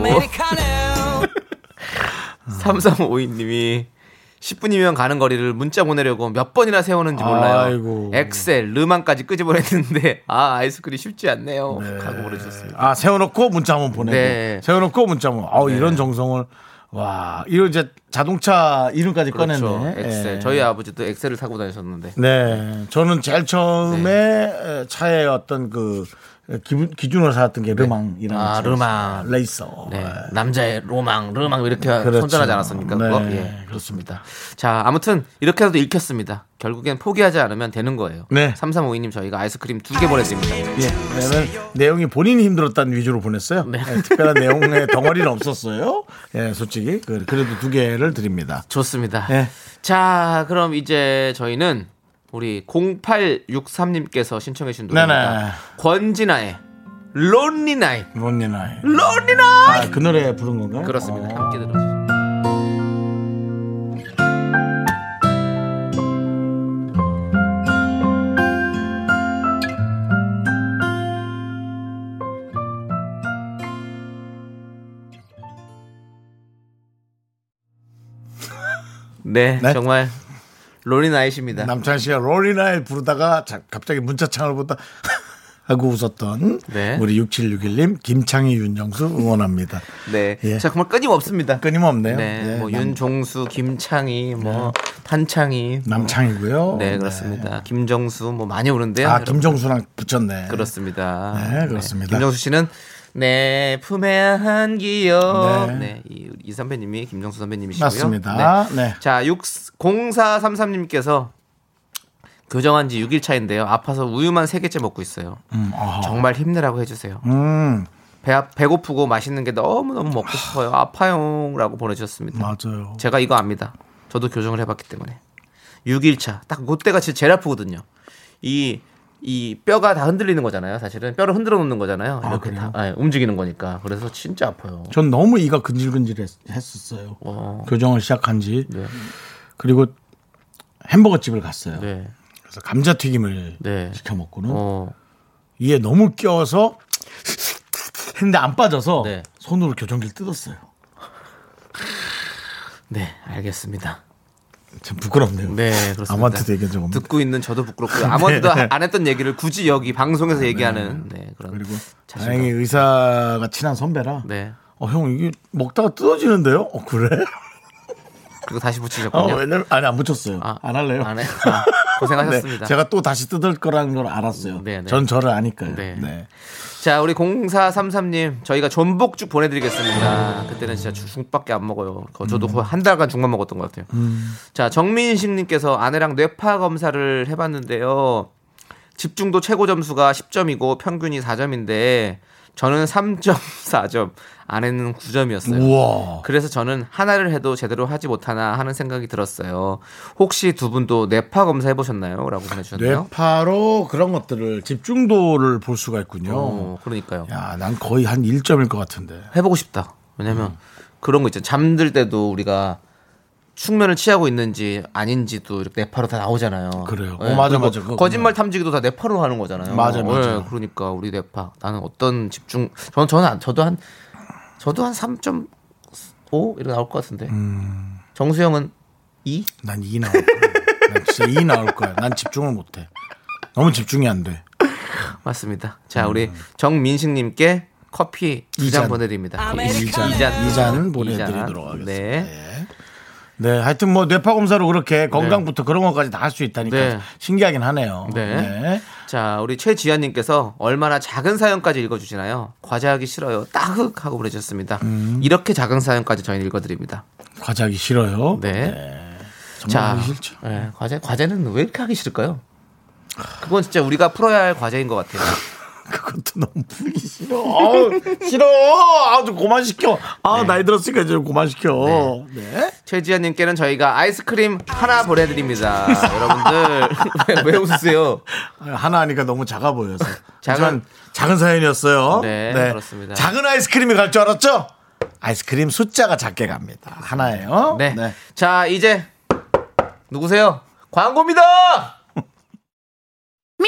3352님이 *laughs* 10분이면 가는 거리를 문자 보내려고 몇 번이나 세우는지 몰라요. 아이고. 엑셀, 르만까지 끄집어냈는데 *laughs* 아 아이스크림 쉽지 않네요. 네. 하고 보내주셨습니다. 아 세워놓고 문자 한번 보내고 네. 세워놓고 문자 한번. 아우 이런 정성을 와 이거 이제 자동차 이름까지 그렇죠. 꺼냈네. 엑셀. 예. 저희 아버지도 엑셀을 타고 다니셨는데. 네, 저는 제일 처음에 네. 차에 어떤 그 기분, 기준으로 살았던 게 르망이라는 아, 차였어요. 르망. 레이서. 네. 남자의 로망, 르망 이렇게 그렇죠. 선전하지 않았습니까? 네, 그거? 예. 그렇습니다. 자, 아무튼 이렇게라도 읽혔습니다. 결국엔 포기하지 않으면 되는 거예요. 네. 3352님 저희가 아이스크림 두 개 보내드립니다. 예, 왜냐면 내용이 본인이 힘들었다는 위주로 보냈어요. 네. 예, 특별한 내용의 덩어리는 없었어요. 예, 솔직히 그- 그래도 두 개를 드립니다. 좋습니다. 예. 자, 그럼 이제 저희는 우리 0863님께서 신청해 주신 노래입니다. 네네. 권진아의 Lonely Night. Lonely Nigh. Lonely Night. 아, 그 노래 부른 건가요? 그렇습니다. 어. 함께 들어주시죠. 네, 네? 정말 론리 나잇입니다. 남창 씨가 론리 나이 부르다가 자- 갑자기 문자창을 보다 *laughs* 하고 웃었던 네. 우리 6761님 김창희 윤정수 응원합니다. 네, 예. 자 정말 끊임없습니다. 끊임없네요. 네, 예, 뭐 남- 윤종수, 김창희, 뭐 판창희, 뭐 남창이고요. 네 그렇습니다. 김정수 뭐 많이 오는데요. 아, 여러분. 김정수랑 붙였네. 그렇습니다. 네, 그렇습니다. 김정수 씨는 내 품에 한 기억. 네. 네, 이, 이 선배님이 김정수 선배님이시고요. 맞습니다. 네. 자, 6 0433님께서 교정한 지 6일 차인데요. 아파서 우유만 3개째 먹고 있어요. 음. 정말 힘내라고 해주세요. 음, 배, 아- 배고프고 맛있는 게 너무너무 먹고 싶어요. 아파요. 라고 보내주셨습니다. 맞아요. 제가 이거 압니다. 저도 교정을 해봤기 때문에. 6일 차. 딱 그때가 제일 아프거든요. 이, 이 뼈가 다 흔들리는 거잖아요. 사실은 뼈를 흔들어 놓는 거잖아요. 이렇게 다 아, 움직이는 거니까. 그래서 진짜 아파요. 전 너무 이가 근질근질했었어요. 어. 교정을 시작한 지. 네. 그리고 햄버거 집을 갔어요. 네. 그래서 감자 튀김을 네. 시켜 먹고는 어. 이에 너무 껴서 했는데 안 빠져서 네. 손으로 교정기를 뜯었어요. 네, 알겠습니다. 참 부끄럽네요. 네, 그렇습니다. 아무한테도 얘기한 적 없는데. 듣고 있는 저도 부끄럽고요. 아무도 *laughs* 안 했던 얘기를 굳이 여기 방송에서 얘기하는 네, 그런 그리고 자신감. 다행히 의사가 친한 선배라. 네. 어, 형 이게 먹다가 뜯어지는데요? 어, 그래? 그리고 다시 어, 붙이셨군요. 왜냐면 아니 안 붙였어요. 아, 안 할래요. 안 해. *laughs* 아, 고생하셨습니다. 네, 제가 또 다시 뜯을 거라는 걸 알았어요. 네, 네. 전 저를 아니까요. 네. 네. 자, 우리 0433님, 저희가 전복죽 보내드리겠습니다. 그때는 진짜 죽밖에 안 먹어요. 음. 저도 거의 한 달간 죽만 먹었던 것 같아요. 자, 정민식님께서 아내랑 뇌파 검사를 해봤는데요. 집중도 최고 점수가 10점이고 평균이 4점인데 저는 3.4점, 아내는 9점이었어요. 우와. 그래서 저는 하나를 해도 제대로 하지 못하나 하는 생각이 들었어요. 혹시 두 분도 뇌파 검사 해보셨나요? 라고 보내주셨네요. 뇌파로 그런 것들을 집중도를 볼 수가 있군요. 어, 그러니까요. 야, 난 거의 한 1점일 것 같은데. 해보고 싶다. 왜냐면 음. 그런 거 있잖아요. 잠들 때도 우리가 숙면을 취하고 있는지 아닌지도 이렇게 네파로 다 나오잖아요. 그래요. 예, 어, 맞아, 맞아. 거짓말 탐지기도 다 네파로 하는 거잖아요. 맞아, 맞아. 예, 그러니까 우리 네파 나는 어떤 집중 저는 저는 안- 저도 한 저도 한 3.5 이렇게 나올 것 같은데. 음. 정수영은 2? 난 2 나올 거야. 난 진짜 2 나올 거야. 난 집중을 못 해. 너무 집중이 안 돼. 맞습니다. 자, 우리 정민식 님께 커피 두 음. 이잔. 잔 보내 드립니다. 이잔, 이잔. 이잔 보내 드리도록 이잔. 하겠습니다. 네. 네, 하여튼 뭐 뇌파 검사로 그렇게 건강부터 그런 것까지 다 할 수 있다니까 네. 신기하긴 하네요. 네. 네. 자, 우리 최지현님께서 얼마나 작은 사연까지 읽어주시나요? 과제하기 싫어요. 따흑 하고 보내주셨습니다. 음. 이렇게 작은 사연까지 저희는 읽어드립니다. 과제하기 싫어요. 네. 정말 자, 하기 싫죠. 네, 과제 과제는 왜 이렇게 하기 싫을까요? 그건 진짜 우리가 풀어야 할 과제인 것 같아요. *laughs* 그것도 너무 풀기 싫어. 아우, 싫어. 아, 좀 그만 시켜. 아, 나이 들었으니까 이제 좀 그만 시켜. 네. 최지현님께는 저희가 아이스크림 하나 보내드립니다. *laughs* 여러분들 왜, 왜 웃으세요? 하나 하니까 너무 작아 보여서. 작은- 작은 사연이었어요. 네, 그렇습니다. 작은 아이스크림이 갈 줄 알았죠? 아이스크림 숫자가 작게 갑니다. 하나예요. 네. 자, 이제 누구세요? 광고입니다. *laughs* Me,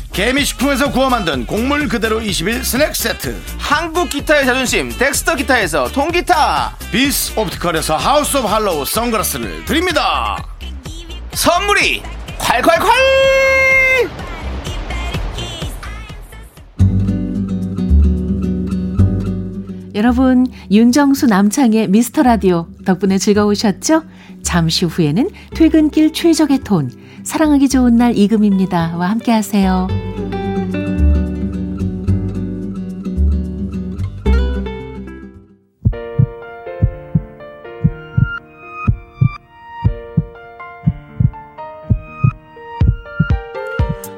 개미식품에서 구워 만든 곡물 그대로 21 스낵 세트. 한국 기타의 자존심 덱스터 기타에서 통기타 비스 옵티컬에서 하우스 오브 홀랜드 선글라스를 드립니다. 선물이 콸콸콸 여러분, 윤정수 남창의 미스터 라디오 덕분에 즐거우셨죠? 잠시 후에는 퇴근길 최적의 톤, 사랑하기 좋은 날 이금입니다. 와 함께 하세요.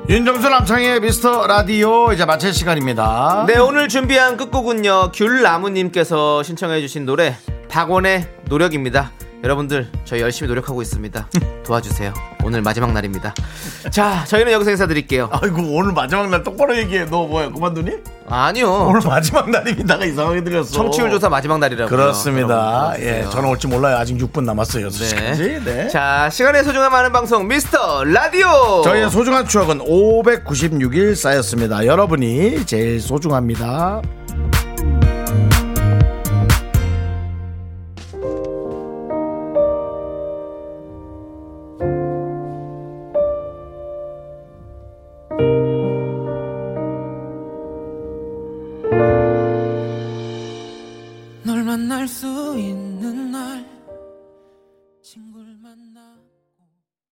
윤정수 남창희의 미스터 라디오 이제 마칠 시간입니다. 네, 오늘 준비한 끝곡은요. 귤나무님께서 신청해주신 노래 박원의 노력입니다. 여러분들 저희 열심히 노력하고 있습니다. 도와주세요. 오늘 마지막 날입니다. 자, 저희는 여기서 인사드릴게요. 아이고 오늘 마지막 날 똑바로 얘기해. 너 뭐야 그만두니? 아니요. 오늘 마지막 날입니다가 이상하게 들렸어. 청취율 조사 마지막 날이라고요. 그렇습니다. 예. 저는 올지 몰라요. 아직 6분 남았어요. 6시까지. 네. 자, 시간의 소중함 많은 방송 미스터 라디오. 저희의 소중한 추억은 596일 쌓였습니다. 여러분이 제일 소중합니다.